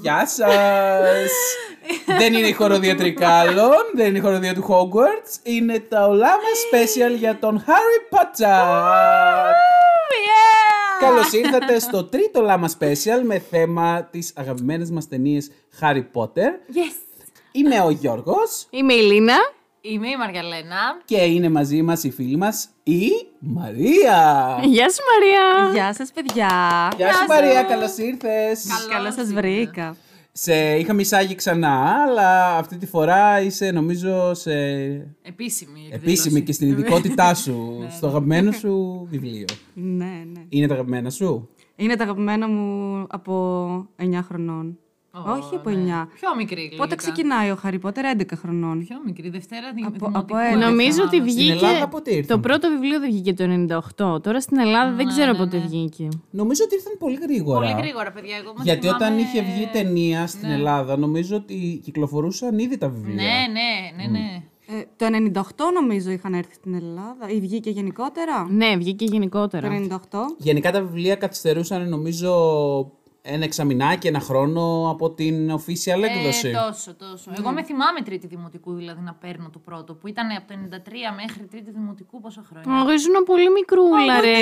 Γεια σα! δεν είναι η χοροδία Τρικάλων, δεν είναι η χοροδία του Hogwarts. Είναι τα ολά μα special για τον Harry Potter. Καλώς ήρθατε στο τρίτο Λάμα Special με θέμα τις αγαπημένες μας ταινίες Harry Potter. Yes. Είμαι ο Γιώργος Είμαι η Λίνα. Είμαι η Μαργαλένα. και είναι μαζί μας η φίλη μας η Μαρία. Γεια σου Μαρία. Γεια σας παιδιά. Γεια σου Μαρία, καλώς ήρθες. Καλώς σας βρήκα. Σε είχαμε εισάγει ξανά, αλλά αυτή τη φορά είσαι νομίζω σε Επίσημη. εκδήλωση. επίσημη και στην ειδικότητά σου, στο αγαπημένο σου βιβλίο. Ναι, ναι. Είναι τα αγαπημένα σου; Είναι το αγαπημένο μου από 9 χρονών. Ω, Όχι από 9. ναι. Πιο μικρή γλυκά. Πότε ξεκινάει ο Χάρι Πότερ, 11 χρονών. Πιο μικρή. Δευτέρα Από- δημοτικού. από ένα. Νομίζω ότι εβδομάδας. βγήκε. Ελλάδα πότε ήρθαν; Το πρώτο βιβλίο δεν βγήκε το 98. Τώρα στην Ελλάδα δεν ξέρω πότε βγήκε. Νομίζω ότι ήρθαν πολύ γρήγορα. Πολύ γρήγορα, παιδιά. Εγώ Γιατί θυμάμαι- όταν είχε βγει ταινία στην Ελλάδα, νομίζω ότι κυκλοφορούσαν ήδη τα βιβλία. Ναι, ναι, ναι, ναι. Ε, το 98 νομίζω είχαν έρθει στην Ελλάδα ή βγήκε γενικότερα; Ναι, βγήκε γενικότερα. Το 98. Γενικά τα βιβλία καθυστερούσαν νομίζω ένα εξαμηνάκι, ένα χρόνο από την official έκδοση. Ε, τόσο, τόσο. Εγώ με θυμάμαι τρίτη δημοτικού δηλαδή να παίρνω το πρώτο που ήταν από το 93 μέχρι τρίτη δημοτικού πόσα χρόνια. Εγώ ήσουν πολύ μικρούλα, ρε.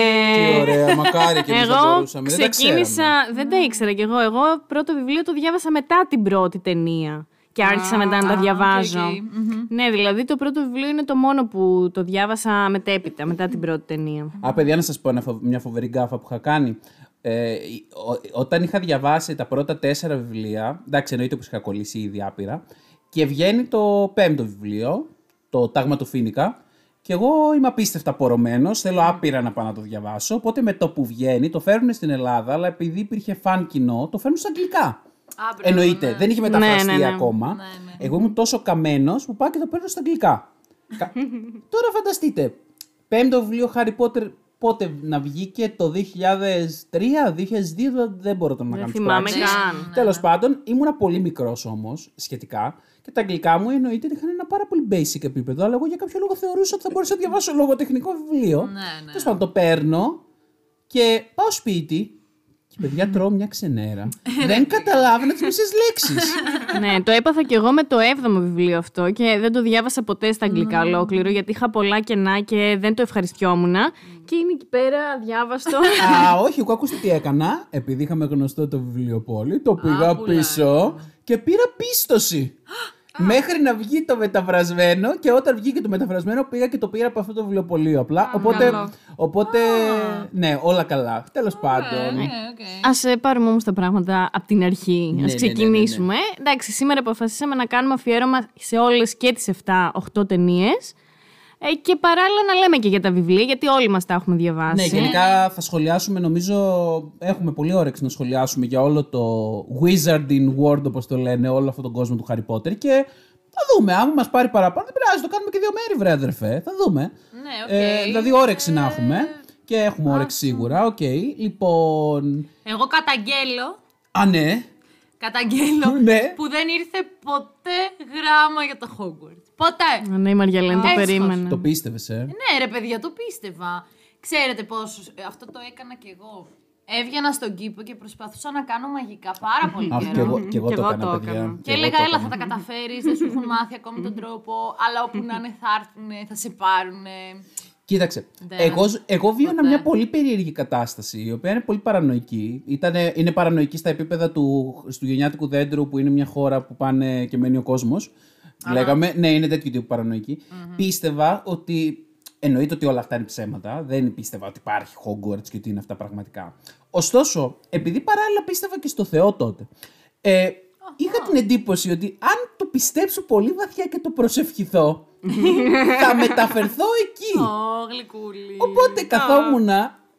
Τι ωραία, μακάρι και εμείς να Εγώ μπορούσαμε. Δεν τα ξεκίνησα. ξέραμε. Δεν τα ήξερα κι εγώ. Εγώ πρώτο βιβλίο το διάβασα μετά την πρώτη ταινία. Και άρχισα μετά να τα διαβάζω. οκ, μμμ. Ναι, δηλαδή το πρώτο βιβλίο είναι το μόνο που το διάβασα μετέπειτα, μετά την πρώτη ταινία. Α, παιδιά, να σας πω ένα φο- μια φοβερή γκάφα που είχα κάνει. Ε, ο- όταν είχα διαβάσει τα πρώτα τέσσερα βιβλία, εντάξει, εννοείται πως είχα κολλήσει ήδη άπειρα, και βγαίνει το πέμπτο βιβλίο, το Τάγμα του Φίνικα, και εγώ είμαι απίστευτα πορωμένος, θέλω άπειρα να πάω να το διαβάσω. Οπότε με το που βγαίνει, το φέρνουν στην Ελλάδα, αλλά επειδή υπήρχε φαν κοινό, το φέρνουν στα αγγλικά. Α, μπράβο, Εννοείται, ναι. δεν είχε μεταφραστεί ναι, ναι. ακόμα. Ναι, ναι. Εγώ ήμουν τόσο καμένος που πάω και το παίρνω στα αγγλικά. Κα- Τώρα φανταστείτε, πέμπτο βιβλίο Harry Potter πότε να βγήκε το 2003, 2002, δεν μπορώ τώρα να Δεν κάνω τις θυμάμαι πράξεις. καν. Τέλος πάντων, ήμουνα πολύ μικρός όμως, σχετικά, και τα αγγλικά μου εννοείται ότι είχαν ένα πάρα πολύ basic επίπεδο, αλλά εγώ για κάποιο λόγο θεωρούσα ότι θα μπορούσα να διαβάσω λογοτεχνικό βιβλίο. Ναι, ναι. Τέλος πάντων, το παίρνω και πάω σπίτι και παιδιά τρώω μια ξενέρα. δεν καταλάβαινα τις μισές λέξεις. ναι, το έπαθα κι εγώ με το 7ο βιβλίο αυτό και δεν το διάβασα ποτέ στα αγγλικά ολόκληρο γιατί είχα πολλά κενά και δεν το ευχαριστιόμουν. Και είναι εκεί πέρα διάβασ' το. Α, όχι, εγώ ακούστε τι έκανα. Επειδή είχαμε γνωστό το βιβλιοπώλη, το πήγα πουλάει. πίσω και πήρα πίστωση. Μέχρι να βγει το μεταφρασμένο και όταν βγήκε το μεταφρασμένο πήγα και το πήρα από αυτό το βιβλιοπωλείο απλά. οπότε, οπότε ναι, όλα καλά. Τέλος πάντων. Ναι, οκ. Α πάρουμε όμως τα πράγματα από την αρχή. Ναι, Ας ναι, ναι, ξεκινήσουμε. Εντάξει, σήμερα αποφασίσαμε να κάνουμε αφιέρωμα σε όλες και τις 7-8 ταινίες. Ε, και παράλληλα να λέμε και για τα βιβλία, γιατί όλοι μας τα έχουμε διαβάσει. Ναι, γενικά θα σχολιάσουμε, νομίζω, έχουμε πολύ όρεξη να σχολιάσουμε για όλο το Wizarding World, όπως το λένε, όλο αυτόν τον κόσμο του Harry Potter και θα δούμε, άμα μας πάρει παραπάνω, δεν πειράζει, το κάνουμε και δύο μέρη, βρε αδερφέ, θα δούμε. Ναι, οκ. Ε, δηλαδή όρεξη να έχουμε και έχουμε όρεξη σίγουρα, οκ. Λοιπόν, Εγώ καταγγέλω, α ναι, καταγγέλω Ναι. που δεν ήρθε ποτέ γράμμα για το Hogwarts. Ποτέ. Α, Ναι, η Μαριαλένα το Έσχος. περίμενε. το πίστευες, ε. Ναι, ρε παιδιά, το πίστευα. Ξέρετε πόσο. Αυτό το έκανα κι εγώ. Έβγαινα στον κήπο και προσπαθούσα να κάνω μαγικά πάρα πολύ Αχ, και καιρό. εγώ, και εγώ Κι το εγώ έκανα, το παιδιά. έκανα. Και εγώ έλεγα, το έλα, έκανα. θα τα καταφέρεις, δεν σου έχουν μάθει ακόμη τον τρόπο. Αλλά όπου να είναι, θα έρθουν, θα σε πάρουν. Κοίταξε, Δεν. εγώ, εγώ βίωνα Ποτέ. μια πολύ περίεργη κατάσταση, η οποία είναι πολύ παρανοϊκή. Ήτανε, είναι παρανοϊκή στα επίπεδα του Χριστουγεννιάτικου δέντρου, που είναι μια χώρα που πάνε και μένει ο κόσμος. Λέγαμε, ναι, είναι τέτοιο τύπου παρανοϊκή. Πίστευα ότι. Εννοείται ότι όλα αυτά είναι ψέματα. Δεν πίστευα ότι υπάρχει Hogwarts και ότι είναι αυτά πραγματικά. Ωστόσο, επειδή παράλληλα πίστευα και στο Θεό τότε, ε, είχα την εντύπωση ότι αν το πιστέψω πολύ βαθιά και το προσευχηθώ, θα μεταφερθώ εκεί. Ω, γλυκούλη. Οπότε καθόμουν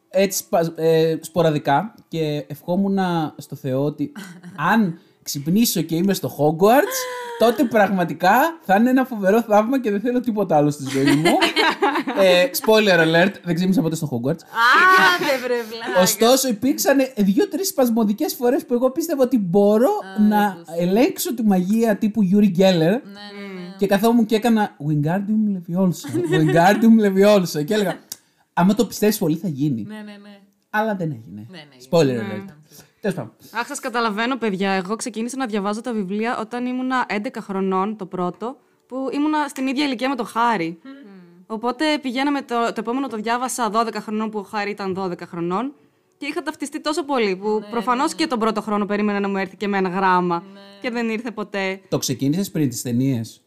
έτσι σπα- ε, σποραδικά και ευχόμουν στο Θεό ότι αν ξυπνήσω και είμαι στο Hogwarts, τότε πραγματικά θα είναι ένα φοβερό θαύμα και δεν θέλω τίποτα άλλο στη ζωή μου. ε, spoiler alert, δεν ξύπνησα ποτέ στο Hogwarts. Άντε βρε βλάκα. Ωστόσο, υπήρξαν δύο-τρεις σπασμωδικές φορές που εγώ πίστευα ότι μπορώ να ελέγξω τη μαγεία τύπου Yuri Geller. Ναι, Και καθόμουν και έκανα Wingardium Leviosa. Wingardium Leviosa. Και έλεγα, άμα το πιστεύεις πολύ θα γίνει. Ναι, ναι, ναι. Αλλά δεν έγινε. Ναι, ναι, Spoiler alert. Τέλος πάντων. Αχ, σας καταλαβαίνω, παιδιά. Εγώ ξεκίνησα να διαβάζω τα βιβλία όταν ήμουνα 11 χρονών το πρώτο, που ήμουνα στην ίδια ηλικία με το Χάρη. Οπότε πηγαίναμε, το, το επόμενο το διάβασα 12 χρονών που ο Χάρη ήταν 12 χρονών. Και είχα ταυτιστεί τόσο πολύ που Ναι, προφανώς και τον πρώτο χρόνο περίμενα να μου έρθει και με ένα γράμμα. Και δεν ήρθε ποτέ. Το ξεκίνησες πριν τις ταινίες;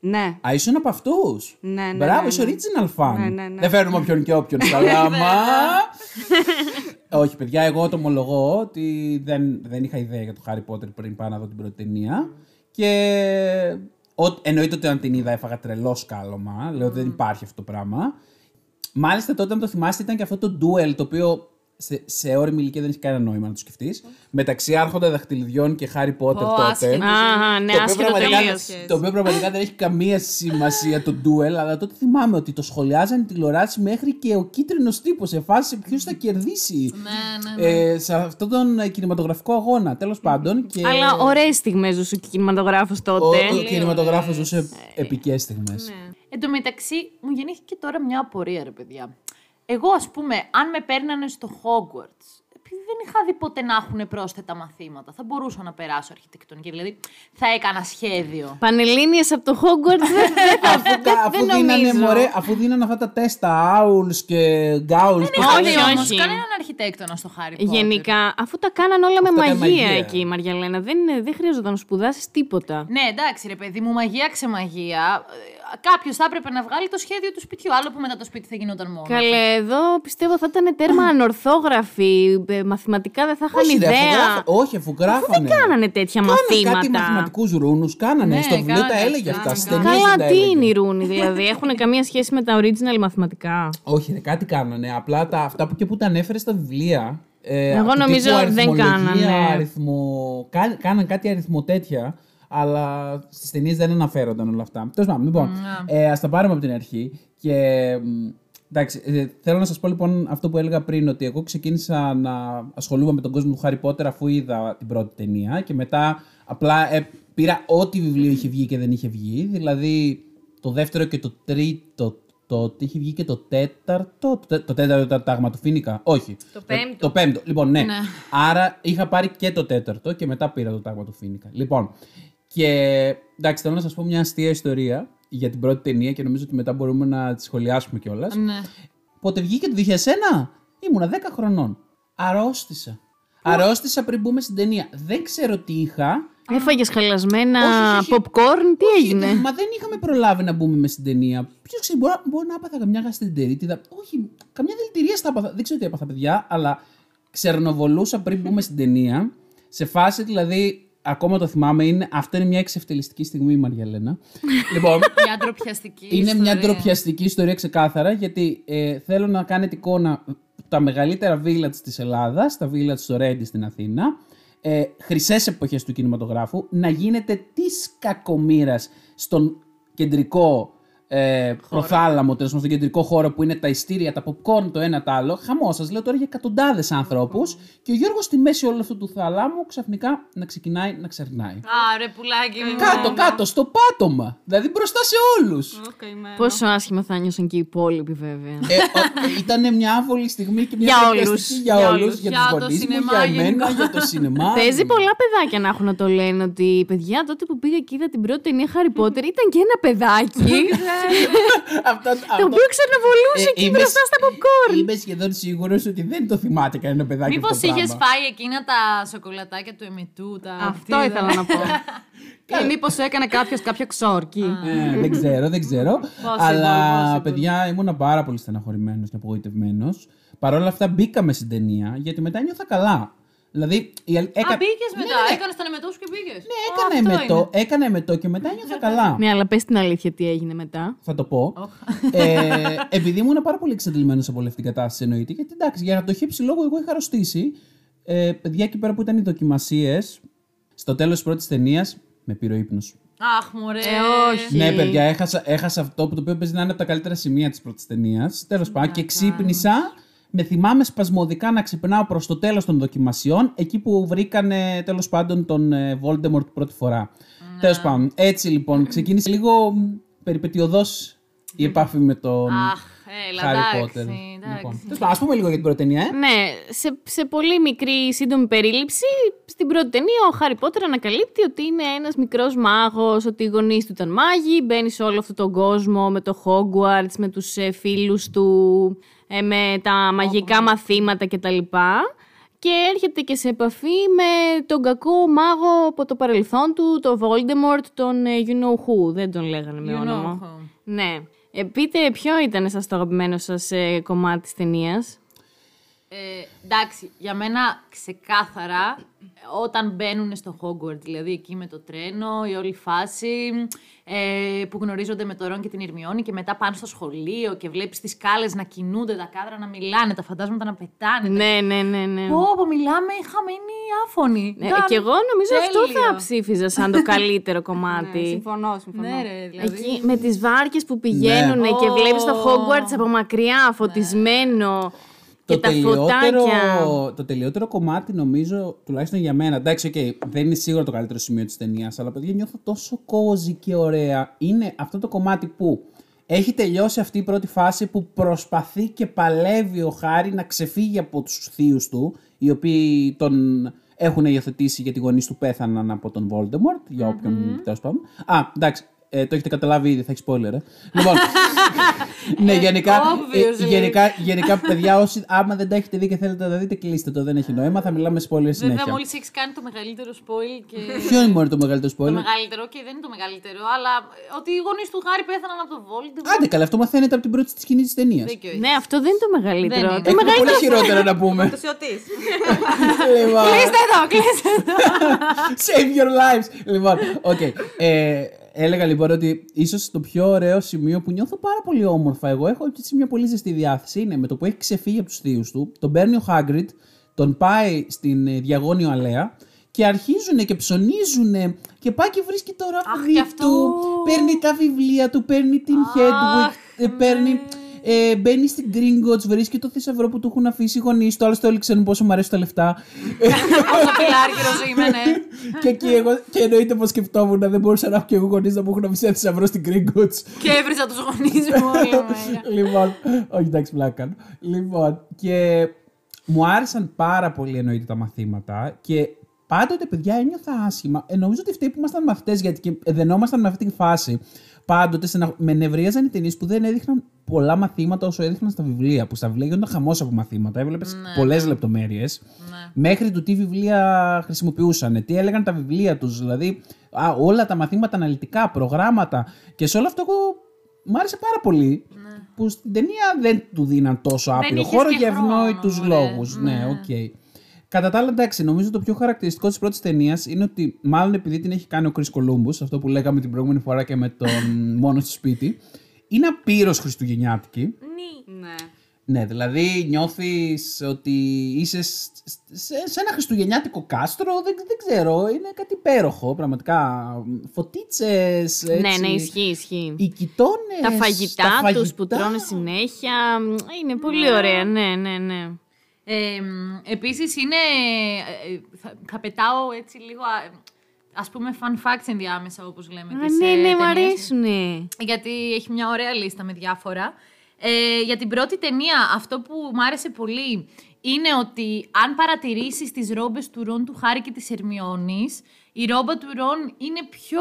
Ναι. Α, ήσουν από αυτούς. Ναι, ναι, Μπράβο, ναι, είσαι ναι. original fan. Ναι, ναι, ναι. Δεν φέρνουμε όποιον και όποιον στα γάμα. Όχι, παιδιά, εγώ το ομολογώ ότι δεν, δεν είχα ιδέα για το Harry Potter πριν πάω να δω την πρώτη ταινία. Και ο, εννοείται ότι όταν την είδα έφαγα τρελό σκάλωμα. Λέω ότι δεν υπάρχει αυτό το πράγμα. Μάλιστα τότε, αν το θυμάστε, ήταν και αυτό το duel το οποίο σε, σε όρημη ηλικία δεν έχει κανένα νόημα να το σκεφτείς. Μεταξύ Άρχοντα Δαχτυλιδιών και Harry Potter Ω, τότε. άσχετο. Α, ναι, Το οποίο άσχετο πραγματικά- τελείως. Το οποίο πραγματικά δεν έχει καμία σημασία το duel, αλλά τότε θυμάμαι ότι το σχολιάζαν οι τηλεοράσει μέχρι και ο κίτρινος τύπος σε φάση ποιος θα κερδίσει Ναι, ναι, ναι. ε, σε αυτόν τον ε, κινηματογραφικό αγώνα. Τέλος πάντων. Και Αλλά ωραίες στιγμές ζούσε και ο κινηματογράφος ο, τότε. ο κινηματογράφος ζούσε επικές στιγμές. Εν τω μεταξύ, μου γεννήθηκε τώρα μια απορία, ρε παιδιά. Εγώ, ας πούμε, αν με παίρνανε στο Hogwarts, επειδή δεν είχα δει ποτέ να έχουν πρόσθετα μαθήματα, θα μπορούσα να περάσω αρχιτεκτονική. Δηλαδή, θα έκανα σχέδιο. Πανελλήνιες από το Hogwarts δεν δεν θα. αφού, κα- αφού, δεν δίνανε, νομίζω. μωρέ, αφού δίνανε αυτά τα τεστ, τα owls και γκάουλ. Δεν είχα Όχι, δει όμως όχι. κανέναν αρχιτέκτονα στο Harry Potter. Γενικά, αφού τα κάνανε όλα με Αυτά μαγεία, κάνανε μαγεία. εκεί, Μαριαλένα, δεν, δεν χρειαζόταν να σπουδάσεις τίποτα. Ναι, εντάξει, ρε παιδί μου, μαγεία ξεμαγεία. Κάποιος θα έπρεπε να βγάλει το σχέδιο του σπιτιού. Άλλο που μετά το σπίτι θα γινόταν μόνο. Καλέ, εδώ πιστεύω θα ήταν τέρμα ανορθόγραφοι. ε, Μαθηματικά δεν θα είχαν Όχι, ρε, αφού ιδέα. γράφα- όχι, αφού γράφανε. Δεν κάνανε τέτοια Κάνανε μαθήματα. κάτι μαθηματικούς ρούνους, κάνανε. Ναι, Στο βιβλίο τα κάνανε, έλεγε αυτά. κάνανε, Στι κάνανε. ταινίες Καλά, δεν τα τι έλεγε. είναι οι ρούνοι, δηλαδή. Έχουν καμία σχέση με τα original μαθηματικά; Όχι, ρε, κάτι κάνανε. Απλά τα, αυτά που και που τα ανέφερε στα βιβλία. Ε, Εγώ του νομίζω τύπου δεν αριθμολογία, κάνανε. Αριθμο... Κα, κάναν κάτι αριθμό τέτοια, αλλά στις ταινίες δεν αναφέρονταν όλα αυτά. Τέλος πάντων, λοιπόν, ε, ας τα πάρουμε από την αρχή. Και, μ, εντάξει, ε, θέλω να σας πω λοιπόν αυτό που έλεγα πριν, ότι εγώ ξεκίνησα να ασχολούμαι με τον κόσμο του Harry Potter αφού είδα την πρώτη ταινία και μετά απλά ε, πήρα ό,τι βιβλίο είχε βγει και δεν είχε βγει. Δηλαδή το δεύτερο και το τρίτο τότε είχε βγει και το τέταρτο. Το, τε- το τέταρτο ήταν τα αγματοφίνικα. Όχι. Το πέμπτο. Το, πέμπτο. Λοιπόν, ναι. Ναι. Άρα είχα πάρει και το τέταρτο και μετά πήρα το τάγμα του Φίνικα. Λοιπόν. Και εντάξει, θέλω να σας πω μια αστεία ιστορία για την πρώτη ταινία και νομίζω ότι μετά μπορούμε να τη σχολιάσουμε κιόλας. Ναι. Πότε βγήκε το 2001, ήμουνα 10 χρονών. Αρρώστησα. Αρρώστησα πριν μπούμε στην ταινία. Δεν ξέρω τι είχα. Έφαγες χαλασμένα Όχι, όχι, όχι. popcorn, τι Όχι, έγινε; Μα δεν είχαμε προλάβει να μπούμε μες στην ταινία. Ποιος ξέρει, μπορεί, μπορεί να έπαθα καμιά γαστεντερίτιδα. Όχι, καμιά δηλητηρία στα έπαθα. Δεν ξέρω τι έπαθα, παιδιά, αλλά ξερνοβολούσα πριν μπούμε στην ταινία. Σε φάση δηλαδή, ακόμα το θυμάμαι, είναι, αυτό είναι μια εξευτελιστική στιγμή, Μαριαλένα. λοιπόν, Μια ντροπιαστική. είναι μια ιστορία. ντροπιαστική ιστορία ξεκάθαρα, γιατί ε, θέλω να κάνετε εικόνα τα μεγαλύτερα village της Ελλάδας, τα village στο Ρέντι στην Αθήνα, ε, χρυσές εποχές του κινηματογράφου, να γίνεται της κακομήρας στον κεντρικό ε, προθάλαμο, τέλος πάντων, στον κεντρικό χώρο που είναι τα ειστήρια, τα popcorn το ένα το άλλο. Χαμός, σας λέω τώρα για εκατοντάδες ανθρώπους. Και ο Γιώργος στη μέση όλου αυτού του θαλάμου ξαφνικά να ξεκινάει να ξερνάει. Α, ρε πουλάκι μου. Κάτω, κάτω, στο πάτωμα. Δηλαδή μπροστά σε όλους. Πόσο άσχημα θα νιώσουν και οι υπόλοιποι, βέβαια. Ε, ήταν μια άβολη στιγμή και μια Για διαδικαστική όλους. Για, Για όλους, όλους. για, Για τους το γονείς μου, σινεμά για εμένα, γενικά. για το σινεμά. Παίζει πολλά παιδάκια να έχουν να το λένε ότι παιδιά τότε που πήγα και είδα την πρώτη ταινία Harry Potter ήταν και ένα παιδάκι Αυτό, το οποίο ξερνοβολούσε Ε, εκεί είμαι μπροστά σ- στα popcorn. Είμαι σχεδόν σίγουρος ότι δεν το θυμάται κανένα παιδάκι Μήπως αυτό το είχες πράγμα. φάει εκείνα τα σοκολατάκια του εμετού, τα. Αυτό αυτή, ήθελα να πω. Ή μήπως έκανε κάποιος κάποιο ξόρκι. Ε, δεν ξέρω, δεν ξέρω. Possible, αλλά possible. παιδιά ήμουν πάρα πολύ στεναχωρημένος και απογοητευμένος. Παρ' όλα αυτά μπήκαμε στην ταινία γιατί μετά νιώθα καλά. Δηλαδή, η αλ- έκα... Α, πήγε Ναι, μετά. ναι, ναι. Έκανες τον εμετό σου και πήγε. Ναι, έκανα εμετό, έκανα εμετό και μετά νιώθα καλά. Ναι, αλλά πες την αλήθεια τι έγινε μετά. Θα το πω. ε, επειδή ήμουν πάρα πολύ εξαντλημένο από όλη αυτή την κατάσταση, εννοείται. Γιατί εντάξει, για το χύψη λόγο, εγώ είχα αρρωστήσει. Ε, παιδιά, εκεί πέρα που ήταν οι δοκιμασίες, στο τέλος της πρώτης ταινίας, με πήρε ο ύπνος. Αχ, μωρέ. Ε, όχι. Ναι, παιδιά, έχασα, έχασα αυτό που το οποίο παίζει να είναι από τα καλύτερα σημεία της πρώτης ταινίας. Τέλος πάντων, και ξύπνησα. Με θυμάμαι σπασμωδικά να ξυπνάω προς το τέλος των δοκιμασιών, εκεί που βρήκανε τέλος πάντων τον ε, Voldemort πρώτη φορά. Ναι. Τέλος πάντων, έτσι λοιπόν, ξεκίνησε λίγο περιπετειωδώ η επάφη με τον Αχ, έλα, Harry εντάξει, Potter. εντάξει. Λοιπόν, τέλος πάντων, ας πούμε λίγο για την πρώτη ταινία, ε. Ναι, σε, σε πολύ μικρή σύντομη περίληψη, στην πρώτη ταινία ο Χάρι Πότερ ανακαλύπτει ότι είναι ένας μικρός μάγος, ότι οι γονείς του ήταν μάγοι, μπαίνει σε όλο αυτόν τον κόσμο με το Hogwarts, με τους ε, φίλους του, ε, με τα μαγικά μαθήματα κτλ. Και έρχεται και σε επαφή με τον κακό μάγο από το παρελθόν του, το Voldemort, τον ε, You know who, δεν τον λέγανε με You know όνομα. who. Ναι. Ε, πείτε ποιο ήταν σας το αγαπημένο σας ε, κομμάτι της ταινίας; Ε, εντάξει, για μένα ξεκάθαρα όταν μπαίνουν στο Hogwarts, δηλαδή εκεί με το τρένο, η όλη φάση ε, που γνωρίζονται με το Ρον και την Ερμιόνη και μετά πάνε στο σχολείο και βλέπεις τις σκάλες να κινούνται, τα κάδρα να μιλάνε, τα φαντάσματα να πετάνε. Ναι, ναι, ναι, ναι. Πω, πω, μιλάμε, είχα μείνει άφωνη. Ναι, Ήταν και εγώ νομίζω αυτό τέλειο. θα ψήφιζα σαν το καλύτερο Ναι, κομμάτι. συμφωνώ, συμφωνώ. Ναι, ρε, δηλαδή. Εκεί με τις βάρκες που πηγαίνουν Ναι. και βλέπεις το Ω. Hogwarts από μακριά, φωτισμένο και Το τα τελειότερο, φωτάκια. το τελειότερο κομμάτι νομίζω, τουλάχιστον για μένα, εντάξει, οκ, δεν είναι σίγουρα το καλύτερο σημείο της ταινίας, αλλά παιδιά νιώθω τόσο cozy και ωραία. Είναι αυτό το κομμάτι που έχει τελειώσει αυτή η πρώτη φάση που προσπαθεί και παλεύει ο Χάρη να ξεφύγει από τους θείους του, οι οποίοι τον έχουν υιοθετήσει γιατί οι γονείς του πέθαναν από τον Voldemort, για όποιον τέλος πάντων. Α, εντάξει, ε, το έχετε καταλάβει ήδη, θα έχεις spoiler. Ε. Λοιπόν, ναι, γενικά, obviously. ε, γενικά, γενικά, παιδιά, όσοι άμα δεν τα έχετε δει και θέλετε να τα δείτε, κλείστε το, δεν έχει νόημα. Θα μιλάμε spoiler Βέβαια, συνέχεια. μόλις έχεις κάνει το μεγαλύτερο spoil και. Ποιο είναι μόνο το μεγαλύτερο το spoiler. μεγαλύτερο, και δεν είναι το μεγαλύτερο, αλλά ότι οι γονείς του Χάρη πέθαναν από το Voldemort. Άντε καλά, αυτό μαθαίνετε από την πρώτη της σκηνή τη ταινίας. Δίκιο έχεις. Ναι, αυτό δεν είναι το μεγαλύτερο. Δεν είναι. Το Έχουμε μεγαλύτερο πολύ χειρότερα να πούμε. Ενθουσιωτής. λοιπόν, Κλείστε εδώ, κλείστε εδώ. save your lives. Λοιπόν, οκ. Ε, έλεγα λοιπόν ότι ίσως το πιο ωραίο σημείο που νιώθω πάρα πολύ όμορφα εγώ, έχω έτσι μια πολύ ζεστή διάθεση, είναι με το που έχει ξεφύγει από τους θείους του, τον παίρνει ο Hagrid, τον πάει στην ε, διαγώνιο αλέα και αρχίζουν και ψωνίζουν και πάει και βρίσκει το ραβδί κι αυτό. του, παίρνει τα βιβλία του, παίρνει την Hedwig, ε, παίρνει... Ε, μπαίνει στην Gringotts, βρίσκει το θησαυρό που του έχουν αφήσει οι γονείς του. Άλλωστε, όλοι ξέρουν πόσο μου αρέσουν τα λεφτά. Όσο φιλάρκυρο είμαι, ναι. και εκεί εγώ, και εννοείται πως σκεφτόμουν να δεν μπορούσα να έχω και εγώ γονείς να μου έχουν αφήσει ένα θησαυρό στην Gringotts. Και έβριζα τους γονείς μου όλα μέρα. λοιπόν, όχι εντάξει, πλάκα. Λοιπόν, και μου άρεσαν πάρα πολύ εννοείται τα μαθήματα και πάντοτε, παιδιά, ένιωθα άσχημα. Ε, νομίζω ότι φταίει που ήμασταν μαθητέ, γιατί και δενόμασταν με αυτή τη φάση. Πάντοτε στενα... με νευρίαζαν οι ταινίες που δεν έδειχναν πολλά μαθήματα όσα έδειχναν στα βιβλία. Που στα βιβλία γίνονταν χαμός από μαθήματα. Έβλεπες Ναι, πολλές λεπτομέρειες. Μέχρι του τι βιβλία χρησιμοποιούσαν, τι έλεγαν τα βιβλία τους. Δηλαδή, α, όλα τα μαθήματα αναλυτικά, προγράμματα. Και σε όλο αυτό εγώ Μ' άρεσε πάρα πολύ που στην ταινία δεν του δίναν τόσο άπειρο Ναι. είχες χώρο και για ευνόητους χρόνο, λόγους. μωρέ. Ναι, οκ. Κατά τα άλλα, εντάξει, νομίζω το πιο χαρακτηριστικό της πρώτης ταινίας είναι ότι, μάλλον επειδή την έχει κάνει ο Chris Columbus, αυτό που λέγαμε την προηγούμενη φορά και με τον μόνο στο σπίτι, είναι απείρως χριστουγεννιάτικη. Ναι. Ναι, δηλαδή νιώθεις ότι είσαι σ- σε, σε ένα χριστουγεννιάτικο κάστρο, δεν, δεν ξέρω, είναι κάτι υπέροχο, πραγματικά. Φωτίτσες. Ναι, ναι, ισχύει, ισχύει. Οι κοιτώνες, Τα φαγητά τα τους που φαγητά. τρώνε συνέχεια. Είναι πολύ ωραία, ναι, ναι, ναι. Ε, επίσης είναι, ε, ε, θα, θα πετάω έτσι λίγο, α, ας πούμε, fun facts ενδιάμεσα, όπως λέμε. Α, τις, ναι, ε, ναι, μου ταινίες. αρέσουνε. γιατί έχει μια ωραία λίστα με διάφορα. Ε, για την πρώτη ταινία, αυτό που μου άρεσε πολύ είναι ότι αν παρατηρήσεις τις ρόμπες του Ρον, του Χάρη και της Ερμιόνης, η ρόμπα του Ρον είναι πιο,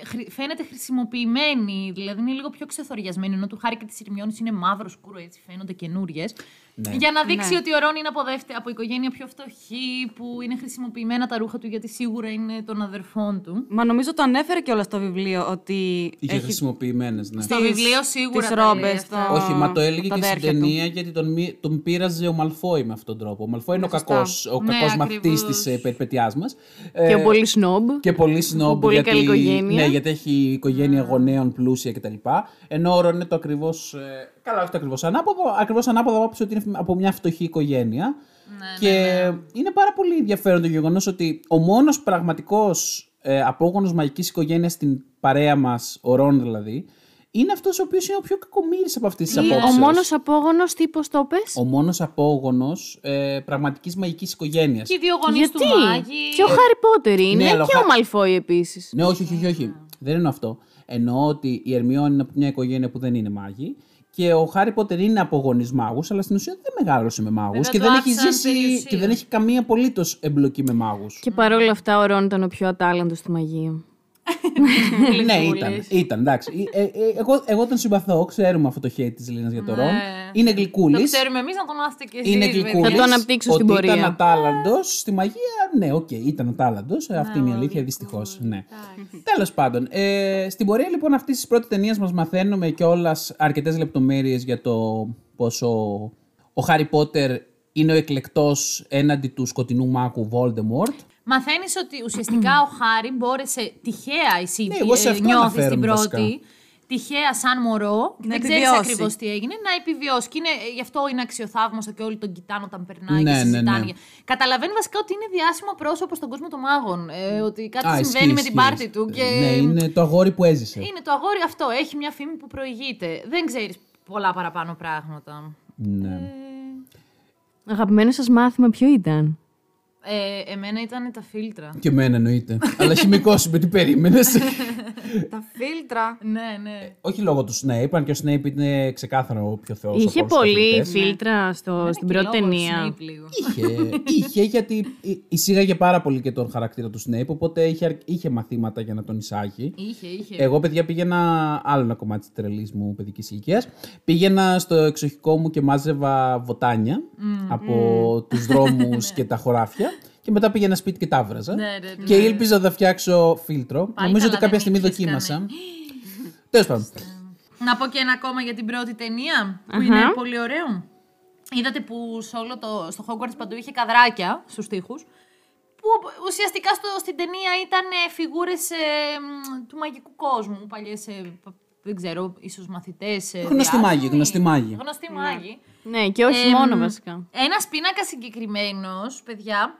ε, χρη- φαίνεται χρησιμοποιημένη, δηλαδή είναι λίγο πιο ξεθοριασμένη, ενώ του Χάρη και της Ερμιόνης είναι μαύρος σκούρο, έτσι φαίνονται καινούριες. Ναι. Για να δείξει Ναι. ότι ο Ρον είναι από, δεύτερη, από οικογένεια πιο φτωχή, που είναι χρησιμοποιημένα τα ρούχα του γιατί σίγουρα είναι των αδερφών του. Μα νομίζω το ανέφερε κιόλας στο βιβλίο ότι. Είχε έχει χρησιμοποιημένες, ναι. Στο βιβλίο σίγουρα τις τα λέει ρόμπες, αυτά. το- Όχι, μα το έλεγε τα και στην αδέρφια του. ταινία γιατί τον, μη- τον πείραζε ο Μαλφόη με αυτόν τον τρόπο. Ο Μαλφόη είναι ο Σωστά. κακός, ο Ναι, κακός μαθητής ακριβώς. της ε, περιπετειάς μας. Και Ε, ο πολύ σνόμπ. και πολύ σνόμπ. πολύ γιατί, καλή οικογένεια. Ναι, γιατί έχει οικογένεια γονέων πλούσια κτλ. Ενώ ο Ρον είναι το ακριβώς. καλά, όχι το ακριβώς ανάποδο. Ακριβώς ανάποδο από ότι είναι από μια φτωχή οικογένεια. Ναι, και είναι πάρα πολύ ενδιαφέρον το γεγονός ότι ο μόνος πραγματικός ε, απόγονος μαγικής οικογένειας στην παρέα μας, ο Ρον δηλαδή, είναι αυτός ο οποίος είναι ο πιο κακομοίρης από αυτέ τις απόψεις. Ο μόνος απόγονος τύπο το πες; Ο μόνος απόγονος ε, πραγματικής μαγικής οικογένειας. Και οι δύο γονείς Γιατί; του μάγοι. Και ο Χάρι Πότερ είναι Ναι, αλλά ο και Χα- ο Μαλφόη επίσης. Ναι, όχι, όχι, όχι, όχι. Δεν εννοώ αυτό. Εννοώ ότι η Ερμιόν είναι από μια οικογένεια που δεν είναι μάγοι και ο Χάρι Πότερ είναι από γονεί μάγους, αλλά στην ουσία δεν μεγάλωσε με μάγους Βέβαια, και, το δεν έχει άφησαν ζήσει περιουσία. και δεν έχει καμία απολύτως εμπλοκή με μάγους. Και παρόλα αυτά ο Ρόν ήταν ο πιο ατάλλαντος στη μαγεία. Ναι, ήταν, ήταν, εντάξει. Ε, ε, ε, εγώ, εγώ τον συμπαθώ, ξέρουμε αυτό το hate της Λίνας για τον Ρον. Είναι Το γλυκούλης. ξέρουμε εμείς να τον μάθετε κι εσείς. Είναι γλυκούλης. Θα το αναπτύξω στην ότι Ήταν πορεία. ατάλλαντος στη μαγεία. Ναι, οκ, ήταν ατάλλαντος. Αυτή είναι η αλήθεια, δυστυχώς. Ναι. Τέλος πάντων. Ε, στην πορεία λοιπόν αυτής της πρώτης ταινίας μας μαθαίνουμε κιόλας αρκετές λεπτομέρειες για το πόσο ο Χάρι Πότερ είναι ο εκλεκτός έναντι του σκοτεινού μάκου Voldemort. Μαθαίνεις ότι ουσιαστικά ο Χάρη μπόρεσε τυχαία εσύ Ναι, εγώ σε ε, αυτό νιώθεις αναφέρομαι την πρώτη. βασικά. Τυχαία, σαν μωρό, Να δεν ξέρεις επιβιώσει. ακριβώς τι έγινε, να επιβιώσει. Και είναι, γι' αυτό είναι αξιοθαύμαστο και όλοι τον κοιτάνε όταν περνάει Ναι, και ναι, συζητάνε. ναι. Καταλαβαίνεις βασικά ότι είναι διάσημο πρόσωπο στον κόσμο των μάγων. Ε, ότι κάτι Α, συμβαίνει ισχύει, με την ισχύει. πάρτη του. Και... Ναι, είναι το αγόρι που έζησε. είναι το αγόρι αυτό. Έχει μια φήμη που προηγείται. Δεν ξέρεις πολλά παραπάνω πράγματα. Ναι. Αγαπημένο σας μάθημα ποιο ήταν; Ε, εμένα ήταν τα φίλτρα. Και εμένα εννοείται. Αλλά χημικό με τι περίμενες. Τα φίλτρα. ναι, ναι. Όχι λόγω του Snape, αν και ο Snape είναι ξεκάθαρο ο πιο θεός. Είχε πολύ φίλτρα στο, στην Και πρώτη λόγω ταινία. Snape λίγο. Είχε, είχε γιατί εισήγαγε πάρα πολύ και τον χαρακτήρα του Snape, οπότε είχε, αρ- είχε μαθήματα για να τον εισάγει. Είχε, είχε. Εγώ, παιδιά, πήγαινα άλλο ένα κομμάτι της τρελής μου παιδικής ηλικίας. Πήγαινα στο εξοχικό μου και μάζευα βοτάνια από τους δρόμους και τα χωράφια. Και μετά πήγαινα σπίτι και τα έβραζα. Ναι, ναι, ναι. Και ήλπιζα να φτιάξω φίλτρο. Πάλι Νομίζω καλά, ότι κάποια δεν στιγμή είχες δοκίμασα. Τέλος πάντων. Να πω και ένα ακόμα για την πρώτη ταινία, που είναι πολύ ωραίο. Είδατε που σε όλο το, στο Hogwarts παντού είχε καδράκια στους τοίχους, που ουσιαστικά στο, στην ταινία ήταν ε, φιγούρες ε, μ, του μαγικού κόσμου, παλιές, ε, π- δεν ξέρω, ίσως μαθητές. ε, Γνωστοί διάσημοι. μάγοι, γνωστοί μάγοι. Γνωστοί μάγοι. Ναι, και όχι Εμ, μόνο βασικά. Ένας πίνακας συγκεκριμένος, παιδιά,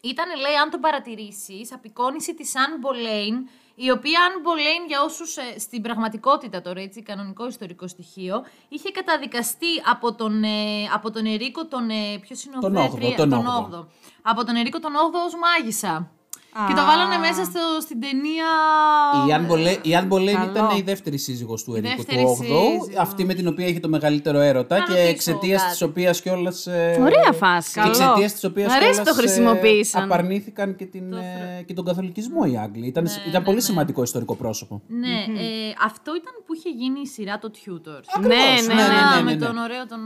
ήταν, λέει, αν το παρατηρήσεις, απεικόνηση της Αν Boleyn, η οποία Αν Boleyn, για όσους στην πραγματικότητα τώρα, έτσι, κανονικό ιστορικό στοιχείο, είχε καταδικαστεί από τον, ε, από τον Ερίκο τον. Ε, Ποιος είναι ο Τον Βέ- όγδοο, τρία- τον τον όγδοο. όγδοο. Από τον Ερίκο τον 8ο ως μάγισσα. Α. Και το βάλανε μέσα στο, στην ταινία. Η Αν Μπολέ- Η Αν Μπολέν Καλό. ήταν η δεύτερη σύζυγος του Ερίκου του δεύτερη 8ου. σύζυγος. Αυτή με την οποία είχε το μεγαλύτερο έρωτα Να και ρωτήσω εξαιτίας κάτι. της οποίας κιόλας. Ωραία φάση. Και Καλό. εξαιτίας της οποίας Μ' αρέσει το χρησιμοποίησαν. απαρνήθηκαν και, την, ε, και τον καθολικισμό οι Άγγλοι. Ήταν, Ναι, ήταν πολύ σημαντικό ιστορικό πρόσωπο. Ναι, ε, αυτό ήταν που είχε γίνει η σειρά το Tutors. Ναι, ναι, ναι, Α, ναι, με ναι. τον ωραίο τον.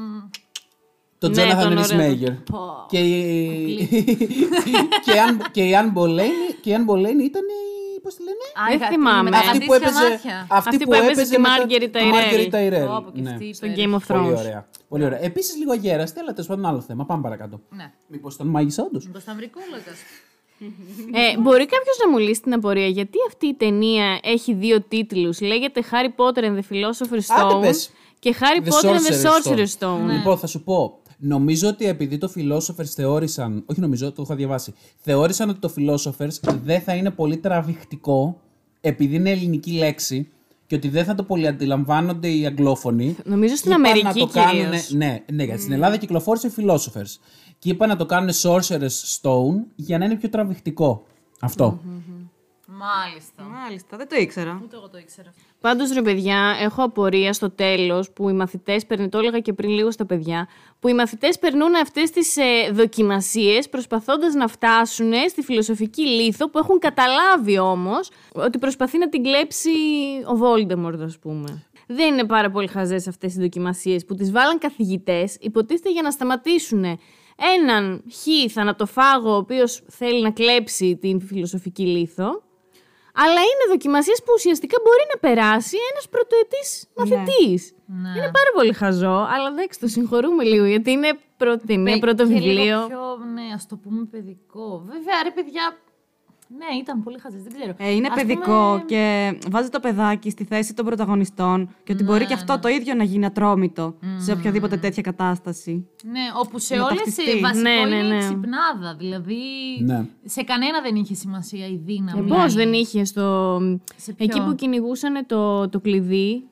Τον Ναι, Τζόναθαν τον Ρις ωραίο. Μέγερ. Πω. Και η- και η Αν- και η Αν Μπολέν- και η Αν Μπολέν ήταν η. Πώς τη λένε; Α, Δεν είχα- θυμάμαι. με τα Αυτή που αντίστοιχα έπαιζε, μάτια. αυτή Αυτή που που έπαιζε έπαιζε τη με το- Margaery τη Tyrell. Margaery Tyrell. Πω, πω, και Ναι. αυτή Στο υπέροχη. Game of Πολύ Thrones. ωραία. Πολύ ωραία. Επίσης λίγο αγέραστη, αλλά τέλος πάντων άλλο θέμα. Πάμε παρακάτω. Ναι. Μήπως ήταν μάγισσα, όντω. Το σταυρικόλακα. Ε, μπορεί κάποιος να μου λύσει την απορία γιατί αυτή η ταινία έχει δύο τίτλους. Λέγεται Harry Potter and the Philosopher's Άντε Stone πες. και Harry The Potter and the Sorcerer's Sorcerer's Stone. Λοιπόν, θα σου πω. Νομίζω ότι επειδή το Philosophers θεώρησαν. Όχι νομίζω, το είχα διαβάσει. Θεώρησαν ότι το Philosophers δεν θα είναι πολύ τραβηχτικό επειδή είναι ελληνική λέξη και ότι δεν θα το πολύ αντιλαμβάνονται οι αγγλόφωνοι. Νομίζω στην Και είπαν Αμερική να το κάνουνε- κυρίως. Ναι, ναι, γιατί στην Ελλάδα κυκλοφόρησε Philosophers. Και είπαν να το κάνουν Sorcerer's Stone για να είναι πιο τραβηχτικό. Αυτό. Μάλιστα. Μάλιστα, δεν το ήξερα. Ούτε εγώ το ήξερα. Πάντως ρε παιδιά, έχω απορία στο τέλος που οι μαθητές, παίρνουν, το έλεγα και πριν λίγο στα παιδιά, που οι μαθητές περνούν αυτές τις ε, δοκιμασίες προσπαθώντας να φτάσουν στη φιλοσοφική λίθο που έχουν καταλάβει όμως ότι προσπαθεί να την κλέψει ο Voldemort ας πούμε. Δεν είναι πάρα πολύ χαζές αυτές οι δοκιμασίες που τις βάλαν καθηγητές, υποτίθεται για να σταματήσουν έναν χ θανατοφάγο ο οποίος θέλει να κλέψει την φιλοσοφική λίθο αλλά είναι δοκιμασίες που ουσιαστικά μπορεί να περάσει ένας πρωτοετής μαθητής. Ναι. Είναι πάρα πολύ χαζό, αλλά εντάξει, το συγχωρούμε λίγο γιατί είναι πρώτη ταινία, πρώτο Και βιβλίο. Λίγο πιο, ναι, ας το πούμε παιδικό. Βέβαια, ρε παιδιά, Ναι, ήταν πολύ χαζές, δεν ξέρω. Ε, είναι Ας παιδικό πούμε, και βάζει το παιδάκι στη θέση των πρωταγωνιστών και ότι μπορεί Ναι, και αυτό το ίδιο να γίνει ατρόμητο σε οποιαδήποτε τέτοια κατάσταση. Ναι, όπου σε Να όλες ταυτιστεί. βασικό Ναι, ναι, είναι ναι. η ξυπνάδα. Δηλαδή, Ναι. σε κανένα δεν είχε σημασία η δύναμη. Πώς δεν είχε στο. Σε ποιο; Εκεί που κυνηγούσαν το, το κλειδί,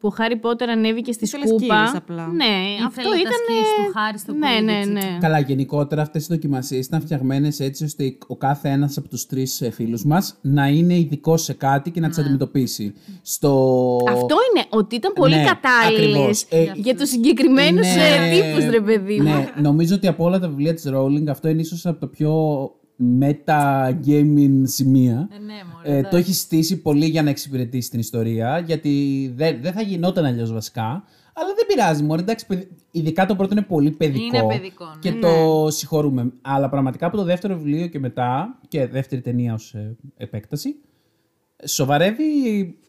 που ο Χάρι Πότερ ανέβηκε στη Ήθελε σκούπα. σκύλους απλά. Ναι, Ήθελες αυτό τα ήταν. σκύλους του Χάρη στο ναι, ναι, Quidditch, ναι. Καλά, γενικότερα αυτές οι δοκιμασίες ήταν φτιαγμένες έτσι ώστε ο κάθε ένας από τους τρεις φίλους μας να είναι ειδικό σε κάτι και να τις αντιμετωπίσει. Στο... Αυτό είναι ότι ήταν πολύ Ναι, κατάλληλες ακριβώς. Ε, για τους συγκεκριμένους είναι- τύπους, ρε παιδί μου. Ναι, νομίζω ότι από όλα τα βιβλία της Rowling αυτό είναι ίσως από τα πιο meta-gaming σημεία. Ε, ναι, μωρέ, Ε, το έχει στήσει πολύ για να εξυπηρετήσει την ιστορία, γιατί δεν, δεν θα γινόταν αλλιώς βασικά. Αλλά δεν πειράζει, μόνο εντάξει, παιδι- ειδικά το πρώτο είναι πολύ παιδικό. Είναι παιδικό, ναι. Και το συγχωρούμε. Αλλά πραγματικά από το δεύτερο βιβλίο και μετά, και δεύτερη ταινία ως επέκταση, σοβαρεύει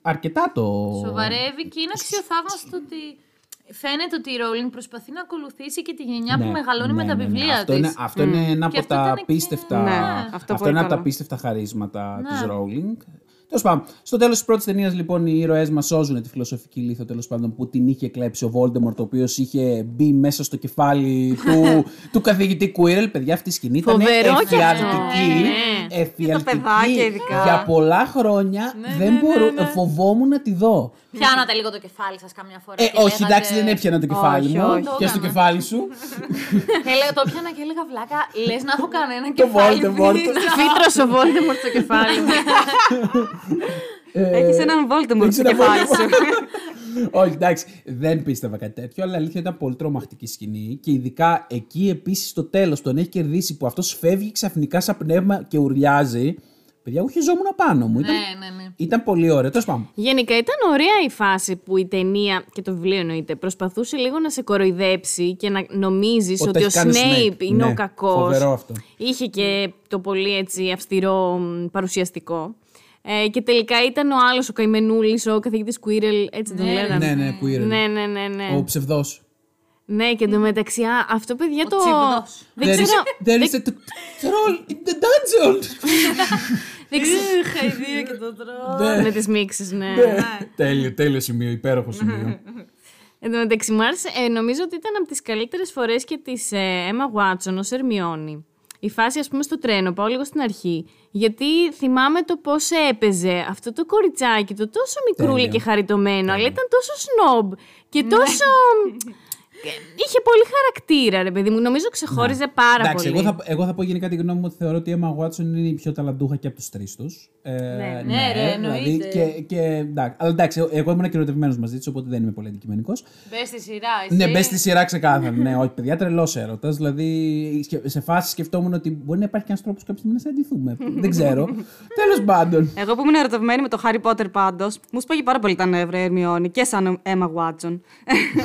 αρκετά το. Σοβαρεύει και είναι αξιοθαύμαστο ότι φαίνεται ότι η Rowling προσπαθεί να ακολουθήσει και τη γενιά που Ναι, μεγαλώνει ναι, με τα ναι, ναι. βιβλία Αυτό της. είναι, αυτό είναι ένα Και από αυτό τα ήταν και- απίστευτα. Ναι, αυτό αυτό είναι πολύ από τα καλό. απίστευτα χαρίσματα Ναι. της Rowling. Τέλος πάντων, στο τέλος της πρώτης ταινίας, λοιπόν, οι ήρωές μας σώζουν τη φιλοσοφική λίθο τέλος πάντων που την είχε κλέψει ο Voldemort, ο οποίος είχε μπει μέσα στο κεφάλι του, του καθηγητή Quirrell. Παιδιά, αυτή η σκηνή ήταν Φοβερό κι αυτό. εφιαλτική. Ναι. εφιαλτική. παιδάκια ειδικά. Για πολλά χρόνια Ναι, δεν μπορώ, φοβόμουν να τη δω. Πιάνατε λίγο το κεφάλι σας καμιά φορά. Ε, και όχι, λέγατε- εντάξει, δεν έπιανα το κεφάλι Όχι, μου. όχι. Και στο Το κεφάλι σου. Και έλεγα, το πιάνα και έλεγα βλάκα, λες να έχω κανένα Το κεφάλι. Voldemort. πίσω. Φύτρωσε ο Voldemort στο κεφάλι μου. Έχεις έναν Voldemort έχεις στο ένα κεφάλι Voldemort. Ε, σου. Όχι, εντάξει, δεν πίστευα κάτι τέτοιο, αλλά η αλήθεια ήταν πολύ τρομακτική σκηνή. Και ειδικά εκεί επίσης στο τέλος τον έχει κερδίσει που αυτός φεύγει ξαφνικά σαν πνεύμα και ουρλιάζει. Παιδιά, εγώ χιζόμουν πάνω μου. Ήταν, Ναι, ναι, ναι. ήταν πολύ ωραίο. Τέλος πάντων. Γενικά ήταν ωραία η φάση που η ταινία και το βιβλίο εννοείται προσπαθούσε λίγο να σε κοροϊδέψει και να νομίζεις Ότι ότι, ο έχεις κάνει Snape Snape. είναι Ναι, ο κακός. φοβερό αυτό. Είχε και το πολύ έτσι αυστηρό μ, παρουσιαστικό. Ε, και τελικά ήταν ο άλλος ο καημενούλης, ο καθηγητής Quirrell, έτσι τον λέγανε. Ναι, ναι, Quirrell. Ναι, ναι, ναι, ναι. Ο ψευδός. Ναι, και εντωμεταξύ, α, αυτό παιδιά το. τσιβδός. Δεν There is, ξέρω. there is a t- troll in the dungeon. δεν ξέρω. Χαϊδία και το τρώω. Με τις μίξεις, ναι. τέλειο, τέλειο σημείο, υπέροχο σημείο. Εν τω μεταξύ, μου άρεσε, ε, νομίζω ότι ήταν από τις καλύτερες φορές και της ε, Emma Watson ως Ερμιόνη. Η φάση, ας πούμε, στο τρένο, πάω λίγο στην αρχή. Γιατί θυμάμαι το πώς έπαιζε αυτό το κοριτσάκι, το τόσο μικρούλι Τέλειο. και χαριτωμένο, αλλά ήταν τόσο σνόμπ και τόσο. Είχε πολύ χαρακτήρα, ρε παιδί μου. Νομίζω ξεχώριζε πάρα Εντάξει, πολύ. εγώ θα, εγώ θα πω γενικά τη γνώμη μου ότι θεωρώ ότι η Emma Watson είναι η πιο ταλαντούχα και από τους τρεις τους. Ε, ναι, ναι, ρε, δηλαδή, εννοείται. και, και, εντάξει, αλλά εντάξει, εγώ ήμουν κυρωτευμένο μαζί της, οπότε δεν είμαι πολύ αντικειμενικός. Μπες στη σειρά, εσύ. Ναι, μπες στη σειρά ξεκάθαρα. ναι, όχι, παιδιά, τρελός έρωτας. Δηλαδή, σκε- σε φάση σκεφτόμουν ότι μπορεί να υπάρχει και ένας τρόπος κάποια στιγμή να συναντηθούμε. δεν ξέρω. Τέλος πάντων. Εγώ που ήμουν ερωτευμένη με το Harry Potter πάντως, μου σπάγει πάρα πολύ τα νεύρα η Ερμιόνη και σαν Emma Watson.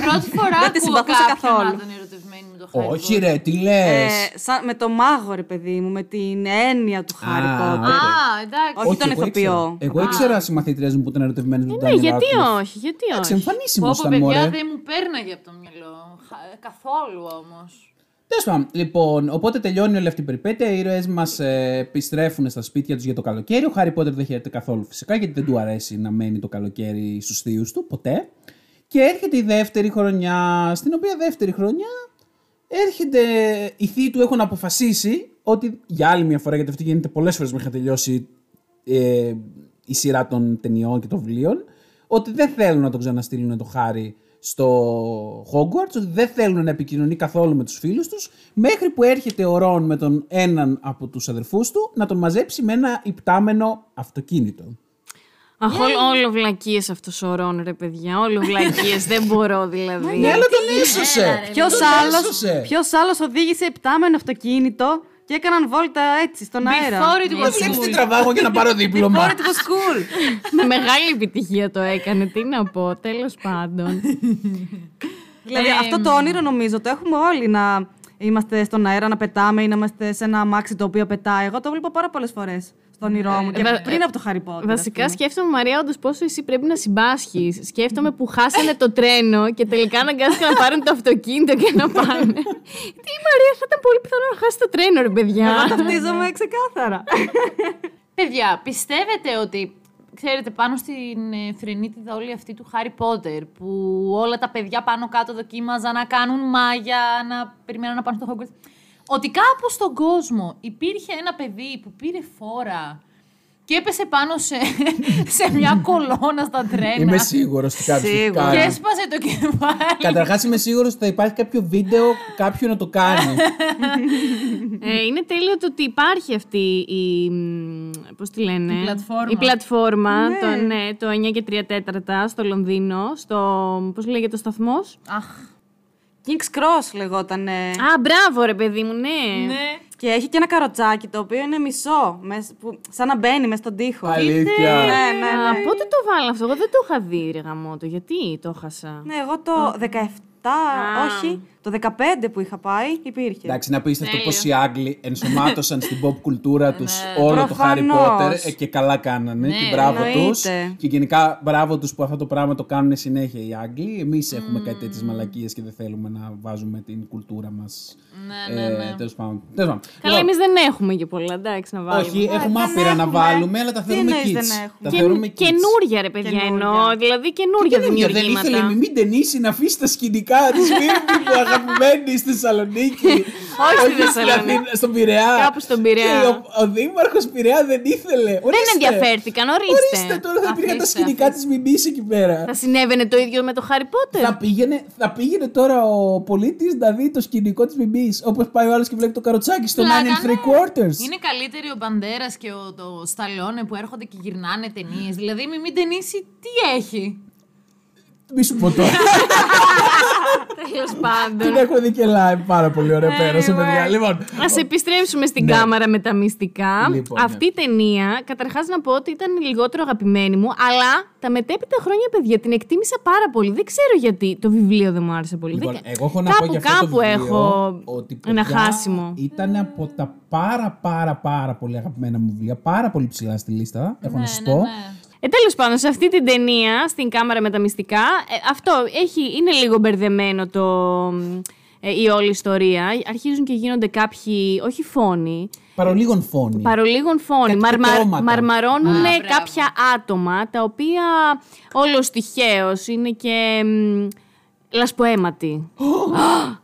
Πρώτη φορά Δεν τη ακούω συμπαθούσα κάποιον καθόλου. να τον ερωτευμένη με το Harry όχι, Potter. ρε, τι λες; Ε, σαν, με το μάγο, ρε παιδί μου, με την έννοια του Harry Α, Potter. οκ. Α, εντάξει. Όχι τον ηθοποιό. Εγώ ήξερα συμμαθήτριές μου που ήταν ερωτευμένες με τον Ναι, Daniel γιατί Radcliffe. όχι, γιατί Εντάξει, όχι. εμφανίσιμος Πω, πω, ήταν παιδιά, μωρέ. δεν μου πέρναγε από το μυαλό. Χα- Καθόλου όμως. Τέλος πάντων, λοιπόν, οπότε τελειώνει όλη αυτή η περιπέτεια. Οι ήρωές μας ε, επιστρέφουν στα σπίτια τους για το καλοκαίρι. Ο Χάρι Πότερ δεν χαίρεται καθόλου φυσικά γιατί δεν του αρέσει να μένει το καλοκαίρι στους θείους του, ποτέ. Και έρχεται η δεύτερη χρονιά, στην οποία δεύτερη χρονιά έρχεται. Οι θείοι του έχουν αποφασίσει ότι για άλλη μια φορά, γιατί αυτό γίνεται πολλές φορές μέχρι να τελειώσει ε, η σειρά των ταινιών και των βιβλίων, ότι δεν θέλουν να τον ξαναστείλουν το Χάρι στο Hogwarts, ότι δεν θέλουν να επικοινωνεί καθόλου με τους φίλους τους, μέχρι που έρχεται ο Ρον με τον έναν από τους αδερφούς του να τον μαζέψει με ένα υπτάμενο αυτοκίνητο. Αχ, όλο, όλο βλακίες αυτός ο Ρόν, ρε παιδιά. Όλο βλακίες. δεν μπορώ δηλαδή. Ναι, αλλά τον έσωσε! Ποιος Τον άλλο έσωσε. ποιος άλλος οδήγησε υπτάμενο αυτοκίνητο και έκαναν βόλτα έτσι στον αέρα; Before it Δεν was βλέπεις τι cool. τραβάγω για να πάρω δίπλωμα. Before it was cool. Με μεγάλη επιτυχία το έκανε. Τι να πω, τέλος πάντων. δηλαδή αυτό το όνειρο νομίζω το έχουμε όλοι να είμαστε στον αέρα να πετάμε ή να είμαστε σε ένα αμάξι το οποίο πετάει. Εγώ το βλέπω πάρα πολλές φορές στον όνειρό μου και βα- πριν από το Harry Potter. ας Βασικά πούμε. σκέφτομαι, Μαρία, όντως πόσο εσύ πρέπει να συμπάσχεις. Σκέφτομαι που χάσανε το τρένο και τελικά αναγκάστηκαν να πάρουν το αυτοκίνητο και να πάνε. Τι, Μαρία, θα ήταν πολύ πιθανό να χάσει το τρένο, ρε παιδιά. Εγώ ταυτίζομαι ξεκάθαρα. Παιδιά, πιστεύετε ότι. Ξέρετε, πάνω στην ε, φρενίτιδα όλη αυτή του Χάρι Πότερ, που όλα τα παιδιά πάνω κάτω δοκίμαζαν να κάνουν μάγια, να περιμένουν να πάνε στο Hogwarts. Ότι κάπου στον κόσμο υπήρχε ένα παιδί που πήρε φόρα και έπεσε πάνω σε, σε μια κολόνα στα τρένα. Είμαι σίγουρος ότι κάποιος έχει Σίγουρα. Και κάνει. έσπασε το κεφάλι. Καταρχάς είμαι σίγουρος ότι θα υπάρχει κάποιο βίντεο κάποιου να το κάνει. Ε, είναι τέλειο το ότι υπάρχει αυτή η. μ, Πώς τη λένε. Η πλατφόρμα. Η πλατφόρμα, Ναι. το, ναι, το 9 και 3 τέταρτα στο Λονδίνο. Στο. Πώς λέγεται ο σταθμός; Αχ, King's Cross λεγότανε. Α, μπράβο, ρε παιδί μου, ναι. ναι. Και έχει και ένα καροτσάκι το οποίο είναι μισό, μες- που, σαν να μπαίνει μέσα στον τοίχο. Αλήθεια. Ναι, ναι, Α, ναι. πότε το βάλα αυτό, εγώ δεν το είχα δει, ρε γαμότο. Γιατί το χάσα. Ναι, εγώ το 17, όχι, το 15 που είχα πάει υπήρχε. Εντάξει, να πείστε αυτό Τέλειο. πως οι Άγγλοι ενσωμάτωσαν στην pop κουλτούρα τους όλο το Harry Προφανώς. Potter ε, και καλά κάνανε. Ναι, και μπράβο τους. εννοείται. Και γενικά μπράβο τους που αυτό το πράγμα το κάνουν συνέχεια οι Άγγλοι. Εμείς έχουμε κάτι τέτοιες μαλακίες και δεν θέλουμε να βάζουμε την κουλτούρα μας. Ναι, ναι, ναι. Ε, Τέλος πάντων. Τέλος πάντων. Καλά, Λοιπόν, εμείς δεν έχουμε και πολλά, εντάξει, να βάλουμε. Όχι, έχουμε δεν άπειρα να έχουμε. βάλουμε, αλλά τα Τι θεωρούμε εννοείς kids. δεν έχουμε; Τα Και, θεωρούμε kids. καινούρια, ρε παιδιά, Καινούρια. εννοώ. Δηλαδή καινούρια Καινούργια, δεν δημιουργήματα. ήθελε η Μιμή Ντενίση να αφήσει τα σκηνικά της Μύρνη που αγαπημένη στη Θεσσαλονίκη. Όχι στη στην Θεσσαλονίκη. Αθήνα, Στον Πειραιά. Κάπου στον Πειραιά. Και ο, ο Δήμαρχος Πειραιά δεν ήθελε. Δεν Ορίστε. ενδιαφέρθηκαν, ορίστε. Ορίστε τώρα θα πήγαν τα Αφήστε, σκηνικά της Μιμή εκεί πέρα. Θα συνέβαινε το ίδιο με το Harry Potter. Θα πήγαινε, θα πήγαινε τώρα ο πολίτης να δει το σκηνικό της Μιμή. Όπως πάει ο άλλος και βλέπει το καροτσάκι στο 9 Πλάκα, and 3 ναι. quarters. Είναι καλύτεροι ο Μπαντέρας και ο το Σταλόνε που έρχονται και γυρνάνε ταινίες. Δηλαδή, μη μην ταινίσει, τι έχει; Μη σου πω τώρα. Τέλος πάντων. Την έχω δει και live πάρα πολύ ωραία πέρασε, παιδιά. Λοιπόν, Α επιστρέψουμε στην Ναι. κάμερα με τα μυστικά. Λοιπόν, ναι. Αυτή η ταινία, καταρχάς να πω ότι ήταν λιγότερο αγαπημένη μου, αλλά τα μετέπειτα χρόνια, παιδιά, την εκτίμησα πάρα πολύ. Δεν ξέρω γιατί το βιβλίο δεν μου άρεσε πολύ. Λοιπόν, Δεν- εγώ έχω να κάπου, πω για αυτό κάπου το βιβλίο έχω ότι ένα παιδιά, χάσιμο. Ήταν από τα πάρα πάρα πάρα πολύ αγαπημένα μου βιβλία, πάρα πολύ ψηλά στη λίστα, έχω να σας ναι, πω. ναι. Ε, τέλος πάντων, σε αυτή την ταινία, στην κάμερα με τα μυστικά, ε, αυτό έχει, είναι λίγο μπερδεμένο το, ε, η όλη ιστορία. Αρχίζουν και γίνονται κάποιοι, όχι φόνοι, Παρολίγων φόνοι. παρολίγων φόνοι. Κάτι Μαρμα, πετρώματα. μαρμαρώνουν Α, μπράβο. κάποια άτομα, τα οποία όλος τυχαίως είναι και μ, λασποαίματοι.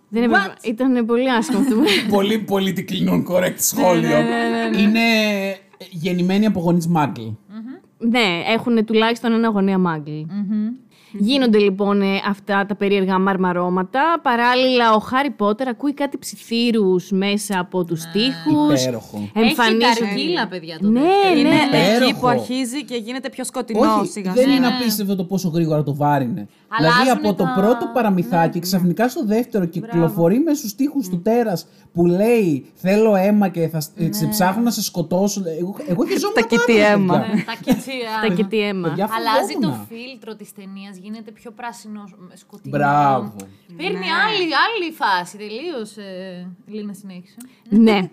Δεν έπρεπε- Ήταν πολύ άσχημο αυτό. που- πολύ politically non-correct σχόλιο. Ναι, Είναι γεννημένοι από γονείς Μάγκλ. Ναι, έχουν τουλάχιστον ένα γωνία μάγκλι. Γίνονται λοιπόν ε, αυτά τα περίεργα μαρμαρώματα. Παράλληλα, ο Χάρι Πότερ ακούει κάτι ψιθύρους μέσα από τους τοίχους. Υπέροχο. Έχει τα Εμφανίζονται. αργύλα, παιδιά. Το Ναι, δεύτερο. Είναι ναι. εκεί Υπέροχο. που αρχίζει και γίνεται πιο σκοτεινό Όχι, σιγά δεν σιγά. είναι απίστευτο το πόσο γρήγορα το βάρινε. Δηλαδή Αλλάζουνε από το τα- πρώτο παραμυθάκι ξαφνικά στο δεύτερο κυκλοφορεί με στους τοίχου του τέρας που λέει Θέλω αίμα και θα σ- σε ψάχνω να σε σκοτώσω. Εγώ, εγώ χεζόμουν Τα πάρα κοιτή πολύ, αίμα. παιδιά. Ναι, Τα κετσία. Τα και τι αίμα. Παιδιά, Αλλάζει το φοβόμουν. φίλτρο της ταινίας, γίνεται πιο πράσινο, με σκοτεινό. Μπράβο. Παίρνει άλλη, άλλη φάση. Τελείως. Ε, Λίνα, συνέχισε. ναι.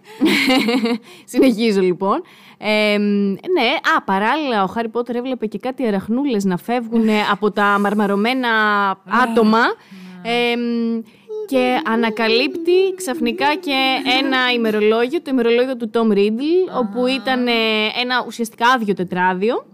Συνεχίζω λοιπόν. Ε, ναι, α, παράλληλα ο Χάρι Πότερ έβλεπε και κάτι αραχνούλες να φεύγουν από τα μαρμαρωμένα άτομα. Ε, και ανακαλύπτει ξαφνικά και ένα ημερολόγιο, το ημερολόγιο του Tom Riddle, όπου ήταν ε, ένα ουσιαστικά άδειο τετράδιο,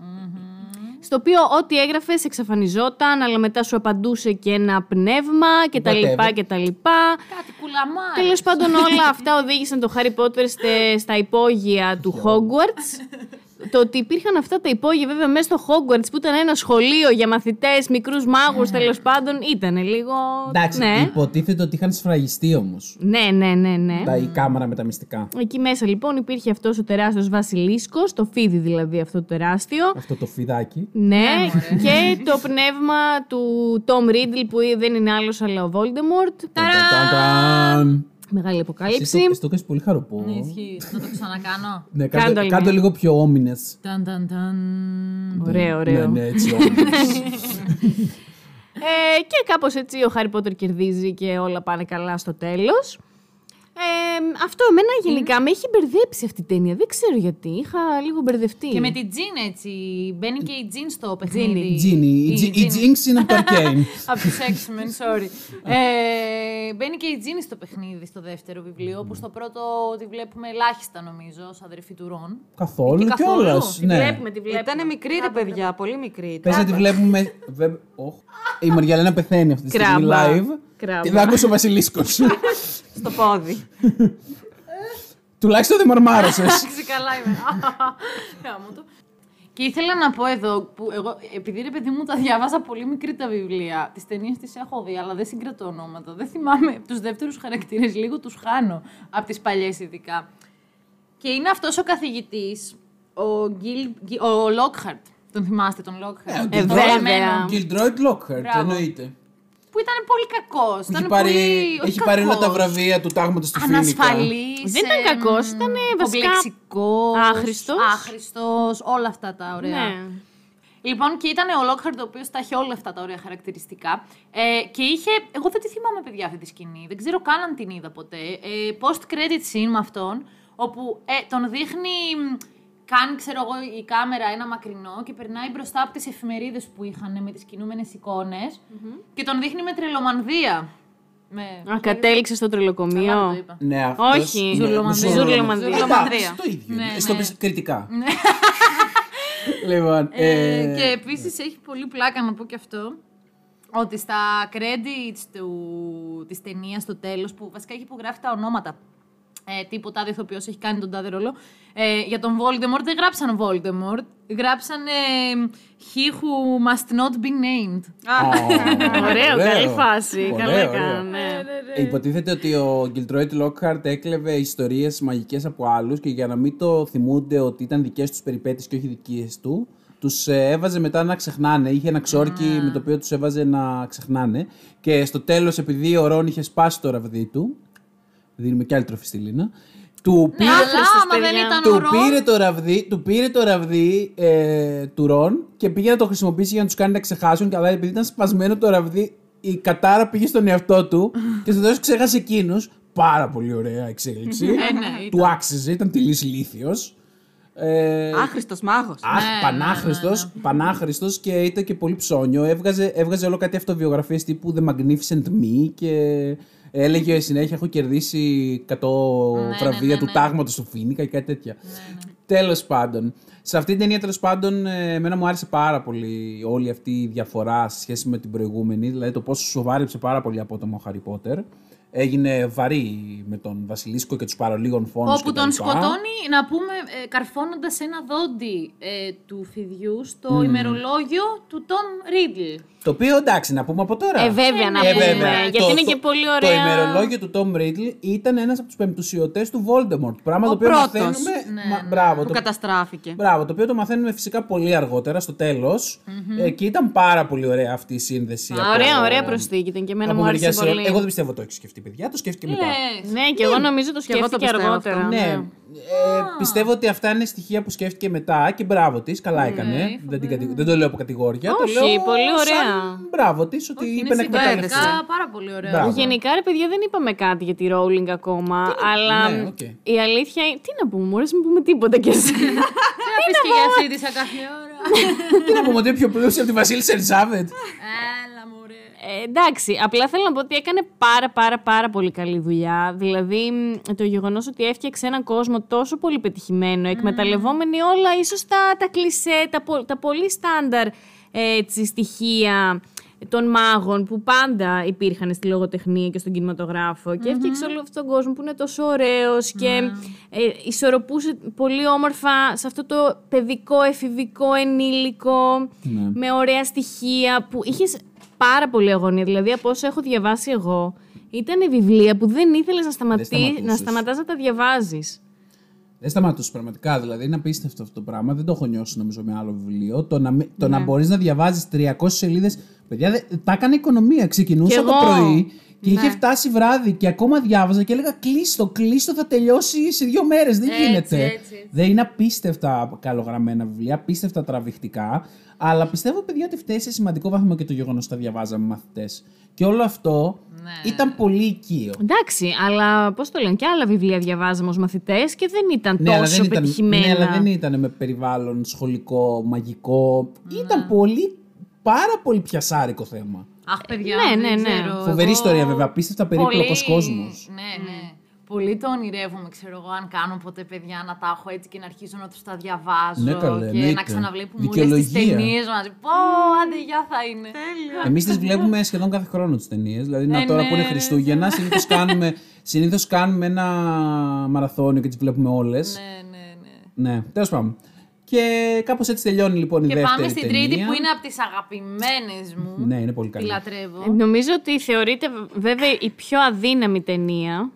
στο οποίο ό,τι έγραφε εξαφανιζόταν, αλλά μετά σου απαντούσε και ένα πνεύμα και τα λοιπά Whatever. και τα λοιπά. Κάτι κουλαμάρι. Τέλος πάντων, όλα αυτά οδήγησαν τον Χάρι Πότερ στε- στα υπόγεια του Hogwarts. Το ότι υπήρχαν αυτά τα υπόγεια, βέβαια, μέσα στο Hogwarts που ήταν ένα σχολείο για μαθητές, μικρούς μάγους, τέλος πάντων, ήταν λίγο. Εντάξει, ναι. υποτίθεται ότι είχαν σφραγιστεί όμως. ναι, ναι, ναι, ναι. Τα η κάμερα με τα μυστικά. Εκεί μέσα λοιπόν υπήρχε αυτός ο τεράστιος Βασιλίσκος, το φίδι δηλαδή αυτό το τεράστιο. Αυτό το φιδάκι. Ναι, και το πνεύμα του Tom Riddle που δεν είναι άλλος αλλά ο Voldemort. Ταν, ταν, ταν. Μεγάλη Εσύ αποκάλυψη. το- εσύ το έκανες πολύ χαροπό. Ναι, ισχύει. Να το ξανακάνω. Ναι, Κάντο κάντε, λίγο. κάντε λίγο πιο όμινες. Ταν, ταν, ταν. Ωραίο, ωραίο. Ναι, ναι, έτσι όμινες. Ε, και κάπως έτσι ο Χάρι Πότερ κερδίζει και όλα πάνε καλά στο τέλος. Ε, αυτό εμένα γενικά με έχει μπερδέψει αυτή η ταινία. Δεν ξέρω γιατί. Είχα λίγο μπερδευτεί. Και με την Τζιν έτσι. Μπαίνει και η Τζιν στο παιχνίδι. Τζίνι. Η Τζι- Η Jinx είναι από το Arcane. Από τους X-Men, sorry. ε, μπαίνει και η Τζίνι στο παιχνίδι στο δεύτερο βιβλίο, που στο πρώτο τη βλέπουμε ελάχιστα νομίζω, ως αδερφή του Ρον. Καθόλου Και καθόλου. κιόλας. Τη Ναι. βλέπουμε, τη βλέπουμε. Ήταν μικρή ρε παιδιά, πολύ μικρή. ήταν. Πες να τη βλέπουμε. βε- Οχ. Η Μαριαλένα πεθαίνει αυτή τη στιγμή Κράμπα. live. Κράμπα. Την άκουσε ο Βασιλίσκος. Στο πόδι. Τουλάχιστον δεν μαρμάρωσες. Εντάξει, καλά είμαι. Γάμο το. Και ήθελα να πω εδώ, που εγώ, επειδή ρε παιδί μου τα διάβαζα πολύ μικρή τα βιβλία, τις ταινίες τις έχω δει, αλλά δεν συγκρατώ ονόματα. Δεν θυμάμαι τους δεύτερους χαρακτήρες, λίγο τους χάνω από τις παλιές ειδικά. Και είναι αυτός ο καθηγητής, ο, Γκίλ, Γκι- ο Λόκχαρτ. Τον θυμάστε τον Λόκχαρτ; Ε, βέβαια. Gilderoy Lockhart, Μπράβο. εννοείται. Που ήταν πολύ κακός. Που Έχει πάρει, έχει πάρει όλα τα βραβεία του τάγματος του Φίνικα. Ανασφαλής. Δεν ήταν κακός, ήταν, βασικά, άχρηστος. Άχρηστος, όλα αυτά τα ωραία. Ναι. Λοιπόν, και ήταν ο Lockhart, ο οποίος τα είχε όλα αυτά τα ωραία χαρακτηριστικά. Ε, και είχε. Εγώ δεν τη θυμάμαι, παιδιά, αυτή τη σκηνή. Δεν ξέρω καν αν την είδα ποτέ. Ε, post-credit scene με αυτόν, όπου ε, τον δείχνει. Μ, Κάνει, ξέρω εγώ, η κάμερα ένα μακρινό και περνάει μπροστά από τις εφημερίδες που είχαν με τις κινούμενες και τον δείχνει με τρελομανδία. Με... Α, κατέληξε στο Καλά τρελοκομείο. το είπα. Ναι, αυτός, Όχι, ναι, Ζουρλομανδία. Ζουρλομανδία. Ζουρλομανδία. Εντάξει, το ίδιο. Ναι, Στο ναι. πες κριτικά. Λοιπόν, Ε, ε, και επίσης έχει πολύ πλάκα να πω και αυτό. Ότι στα credits του, της ταινίας στο τέλος, που βασικά έχει υπογράφει τα ονόματα ε, τύπου τάδε ηθοποιός έχει κάνει τον τάδε ρόλο. Ε, για τον Voldemort δεν γράψαν Voldemort. Γράψαν ε, He who must not be named. Ωραίο, καλή φάση. Ωραίο, Καλά ωραίο. έκανε. Ε, Υποτίθεται ότι ο Γκιλτρόιτ Λόκχαρτ έκλεβε ιστορίες μαγικές από άλλους και για να μην το θυμούνται ότι ήταν δικές τους περιπέτειες και όχι δικές του, τους έβαζε μετά να ξεχνάνε. Είχε ένα ξόρκι με το οποίο τους έβαζε να ξεχνάνε. Και στο τέλος, επειδή ο Ρόν είχε σπάσει το ραβδί του. Δίνουμε κι άλλη τροφή στη Λίνα. Του Ναι, πήρε, αλλά Άχρηστος, άμα δεν παιδιά. ήταν του ο Ρον, πήρε το ραβδί, του πήρε το ραβδί ε, του Ρον και πήγε να το χρησιμοποιήσει για να τους κάνει να ξεχάσουν. Και αλλά επειδή ήταν σπασμένο το ραβδί, η κατάρα πήγε στον εαυτό του και στο τέλος ξέχασε εκείνους. Πάρα πολύ ωραία εξέλιξη. ναι, του άξιζε, ήταν τελείως ηλίθιος. Ε, Άχρηστος μάγος. Αχ, Ναι, πανάχρηστος, πανάχρηστος και ήταν και πολύ ψώνιο. Έβγαζε, έβγαζε όλο κάτι αυτοβιογραφίες τύπου The Magnificent Me και έλεγε συνέχεια έχω κερδίσει 100 βραβεία ναι, του ναι. τάγματος του Φίνικα και κάτι τέτοια. Τέλος πάντων. Σε αυτή την ταινία τέλος πάντων ε, εμένα μου άρεσε πάρα πολύ όλη αυτή η διαφορά σε σχέση με την προηγούμενη. Δηλαδή το πόσο σοβάρεψε πάρα πολύ απότομα ο Χάρι Πότερ. Έγινε βαρύ με τον Βασιλίσκο και τους παρολίγων φόνους όπου και τα τον λοιπά. σκοτώνει, να πούμε, ε, καρφώνοντας ένα δόντι ε, του φιδιού στο ημερολόγιο του Τόμ Ρίτλ. Το οποίο εντάξει, να πούμε από τώρα. Ε, βέβαια, να Ε, πούμε. βέβαια. Γιατί Το- είναι το- και πολύ Το ωραία. ημερολόγιο του Tom Riddle ήταν ένας από τους πεμπτουσιωτές του Voldemort. Πράγμα Ο το οποίο πρώτος. μαθαίνουμε. Ναι, μα- μπράβο, Που το, καταστράφηκε. μπράβο, το οποίο το μαθαίνουμε φυσικά πολύ αργότερα, στο τέλος. Ε, και ήταν πάρα πολύ ωραία αυτή η σύνδεση. Α, από- Ωραία, ωραία προσθήκη ήταν και εμένα από μου άρεσε μεριάς πολύ. ερωτών. Εγώ δεν πιστεύω το έχει σκεφτεί, παιδιά. Το σκέφτηκε μετά. Λες. Ναι, και εγώ νομίζω το Και εγώ το σκέφτηκε πιστεύω αργότερα. αυτό. Ναι. Ε, πιστεύω ότι αυτά είναι στοιχεία που σκέφτηκε μετά και μπράβο της. Καλά έκανε. δεν, την κατηγο- δεν το λέω από κατηγορία. το Όχι, λέω πολύ ωραία. σαν Μπράβο της, ότι Είναι είπε να εκμεταλλευτεί. συμπεριληπτικά πάρα πολύ ωραίο. Μπράβο. Γενικά, ρε παιδιά, δεν είπαμε κάτι για τη Rowling ακόμα. αλλά ναι, οκ. η αλήθεια είναι. Τι να πούμε, μόλις μην πούμε τίποτα κι εσύ. Τι να πεις και για αυτή τη κάθε ώρα; Τι να πούμε ότι είναι πιο πλούσια από τη Βασίλισσα Ελισάβετ. Έλα μωρέ. Ε, εντάξει, απλά θέλω να πω ότι έκανε πάρα πάρα πάρα πολύ καλή δουλειά. Δηλαδή μ, το γεγονός ότι έφτιαξε έναν κόσμο τόσο πολύ πετυχημένο, εκμεταλλευόμενοι όλα ίσως τα, τα κλισέ, τα, πο- τα πολύ στάνταρ έτσι, στοιχεία των μάγων που πάντα υπήρχαν στη λογοτεχνία και στον κινηματογράφο και έφτιαξε όλο αυτόν τον κόσμο που είναι τόσο ωραίος και ε, ισορροπούσε πολύ όμορφα σε αυτό το παιδικό, εφηβικό, ενήλικο Ναι. με ωραία στοιχεία που είχες πάρα πολύ αγωνία. Δηλαδή από όσο έχω διαβάσει εγώ ήταν βιβλία που δεν ήθελες να, σταματεί, σταματούσες. να σταματάς να τα διαβάζεις. Δεν σταματούσε πραγματικά. Δηλαδή είναι απίστευτο αυτό το πράγμα. Δεν το έχω νιώσει νομίζω με άλλο βιβλίο. Το να, μη- το να μπορείς να διαβάζεις 300 σελίδε. Παιδιά, δε- τα έκανε οικονομία. Ξεκινούσα Κι το εγώ. πρωί Και είχε φτάσει βράδυ και ακόμα διάβαζα και έλεγα κλείστο, κλείστο θα τελειώσει σε δύο μέρες. Δεν Έτσι, γίνεται. έτσι, έτσι. Δεν είναι απίστευτα καλογραμμένα βιβλία, απίστευτα τραβηχτικά. Αλλά πιστεύω, παιδιά, ότι φταίει σε σημαντικό βαθμό και το γεγονός ότι τα διαβάζαμε μαθητές. Και όλο αυτό Ναι. ήταν πολύ οικείο. Εντάξει, αλλά πώς το λένε, και άλλα βιβλία διαβάζαμε ως μαθητές και δεν ήταν Ναι, αλλά τόσο δεν ήταν, πετυχημένα. ναι, αλλά δεν ήταν με περιβάλλον σχολικό, μαγικό. Ήταν πολύ, πάρα πολύ πιασάρικο θέμα. Αχ, παιδιά, Ναι, δεν ναι, ναι. ξέρω. Φοβερή Εγώ ιστορία, βέβαια. Απίστευτα περίπλοκος πολύ- κόσμος. Ναι, ναι. Πολύ το ονειρεύομαι, ξέρω εγώ, αν κάνω ποτέ παιδιά να τα έχω έτσι και να αρχίζω να τους τα διαβάζω. Ναι, καλέ, και εννοείται. να ξαναβλέπουμε όλε τις Δικαιολογία. ταινίες μαζί. Πω, άντε, γεια θα είναι. Εμείς τις βλέπουμε σχεδόν κάθε χρόνο τις ταινίες. Δηλαδή, να Ε, τώρα ναι, που είναι ρε, Χριστούγεννα, συνήθως κάνουμε, συνήθως κάνουμε ένα μαραθώνιο και τις βλέπουμε όλες. Ναι, ναι, ναι. Ναι, τέλος πάντων. Και κάπως έτσι τελειώνει λοιπόν η Και δεύτερη πάμε στην ταινία. τρίτη που είναι από τις αγαπημένες μου. Ναι, είναι πολύ Τη καλή. λατρεύω. Ε, Νομίζω ότι θεωρείται βέβαια η πιο αδύναμη ταινία.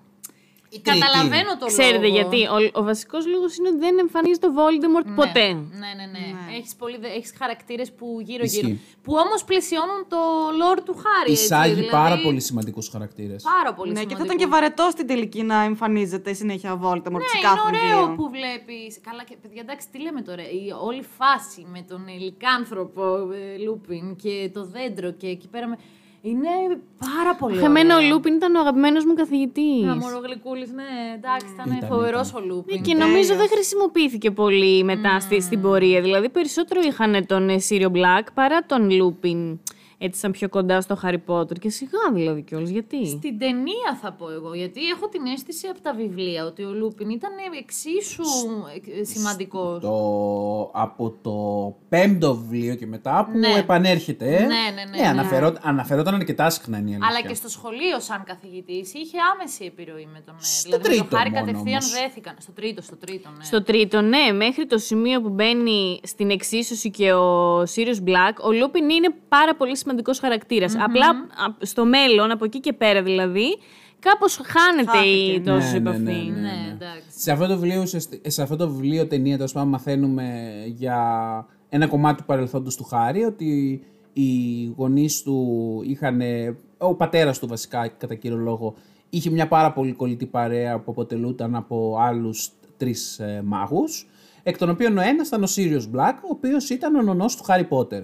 Η τρίτη. Καταλαβαίνω το Ξέρετε λόγο. γιατί. Ο, ο βασικός λόγος είναι ότι δεν εμφανίζει το Voldemort ποτέ. Ναι, ναι, ναι. Έχεις, πολύ, έχεις χαρακτήρες που γύρω-γύρω. Ισχύει. Που όμως πλαισιώνουν το lore του Χάρη. έτσι, Εισάγει δηλαδή, πάρα πολύ σημαντικούς χαρακτήρες. Πάρα πολύ Ναι, και θα σημαντικό. ήταν και βαρετός στην τελική να εμφανίζεται συνέχεια ο Voldemort σε Ναι, κάθε είναι ωραίο βιβλίο. που βλέπεις. Καλά, και παιδιά, εντάξει, τι λέμε τώρα. Η όλη φάση με τον ε, λυκάνθρωπο ε, Λούπιν και το δέντρο και εκεί πέρα. Με... Είναι πάρα πολύ ωραίο. Εμένα ο Λούπιν ήταν ο αγαπημένος μου καθηγητής. Ένα μωρό γλυκούλης, ναι, εντάξει, ήταν, Ήταν, φοβερός ήταν. ο Λούπιν. Και νομίζω δεν χρησιμοποιήθηκε πολύ μετά στη, στην πορεία. Δηλαδή περισσότερο είχαν τον ε, Σύριο Black παρά τον Λούπιν. Έτσι σαν πιο κοντά στο Harry Potter. Και σιγά δηλαδή κιόλας. Γιατί; Στην ταινία θα πω εγώ, γιατί έχω την αίσθηση από τα βιβλία ότι ο Λούπιν ήταν εξίσου ε, σημαντικός. Το, από το πέμπτο βιβλίο και μετά που Ναι. επανέρχεται. Ναι, ναι, ναι, ναι. αναφερό- αναφερόταν αρκετά συχνά είναι η αλήθεια. Αλλά και στο σχολείο, σαν καθηγητής, είχε άμεση επιρροή με τον. ε, Στο δηλαδή με τρίτο τον Χάρη μόνο κατευθείαν όμως. δέθηκαν. Στο τρίτο, στο τρίτο, ναι. Στο τρίτο, ναι, μέχρι το σημείο που μπαίνει στην εξίσωση και ο Sirius Black, ο Λούπιν είναι πάρα πολύ σημαντικός χαρακτήρας. Απλά α, στο μέλλον, από εκεί και πέρα δηλαδή, κάπως χάνεται η Χάθηκε. τόσο Ναι, ναι, επαφή. ναι, ναι. Ναι, εντάξει. Σε αυτό το βιβλίο, ουσιαστι- σε αυτό το βιβλίο ταινία, τέλος πάντων, μαθαίνουμε για ένα κομμάτι του παρελθόντος του Χάρη, ότι οι γονείς του είχαν, ο πατέρας του βασικά, κατά κύριο λόγο, είχε μια πάρα πολύ κολλητή παρέα που αποτελούταν από άλλους τρεις ε, μάγους, εκ των οποίων ο ένας ήταν ο Sirius Black, ο οποίος ήταν ο νονός του Χάρι Πότερ.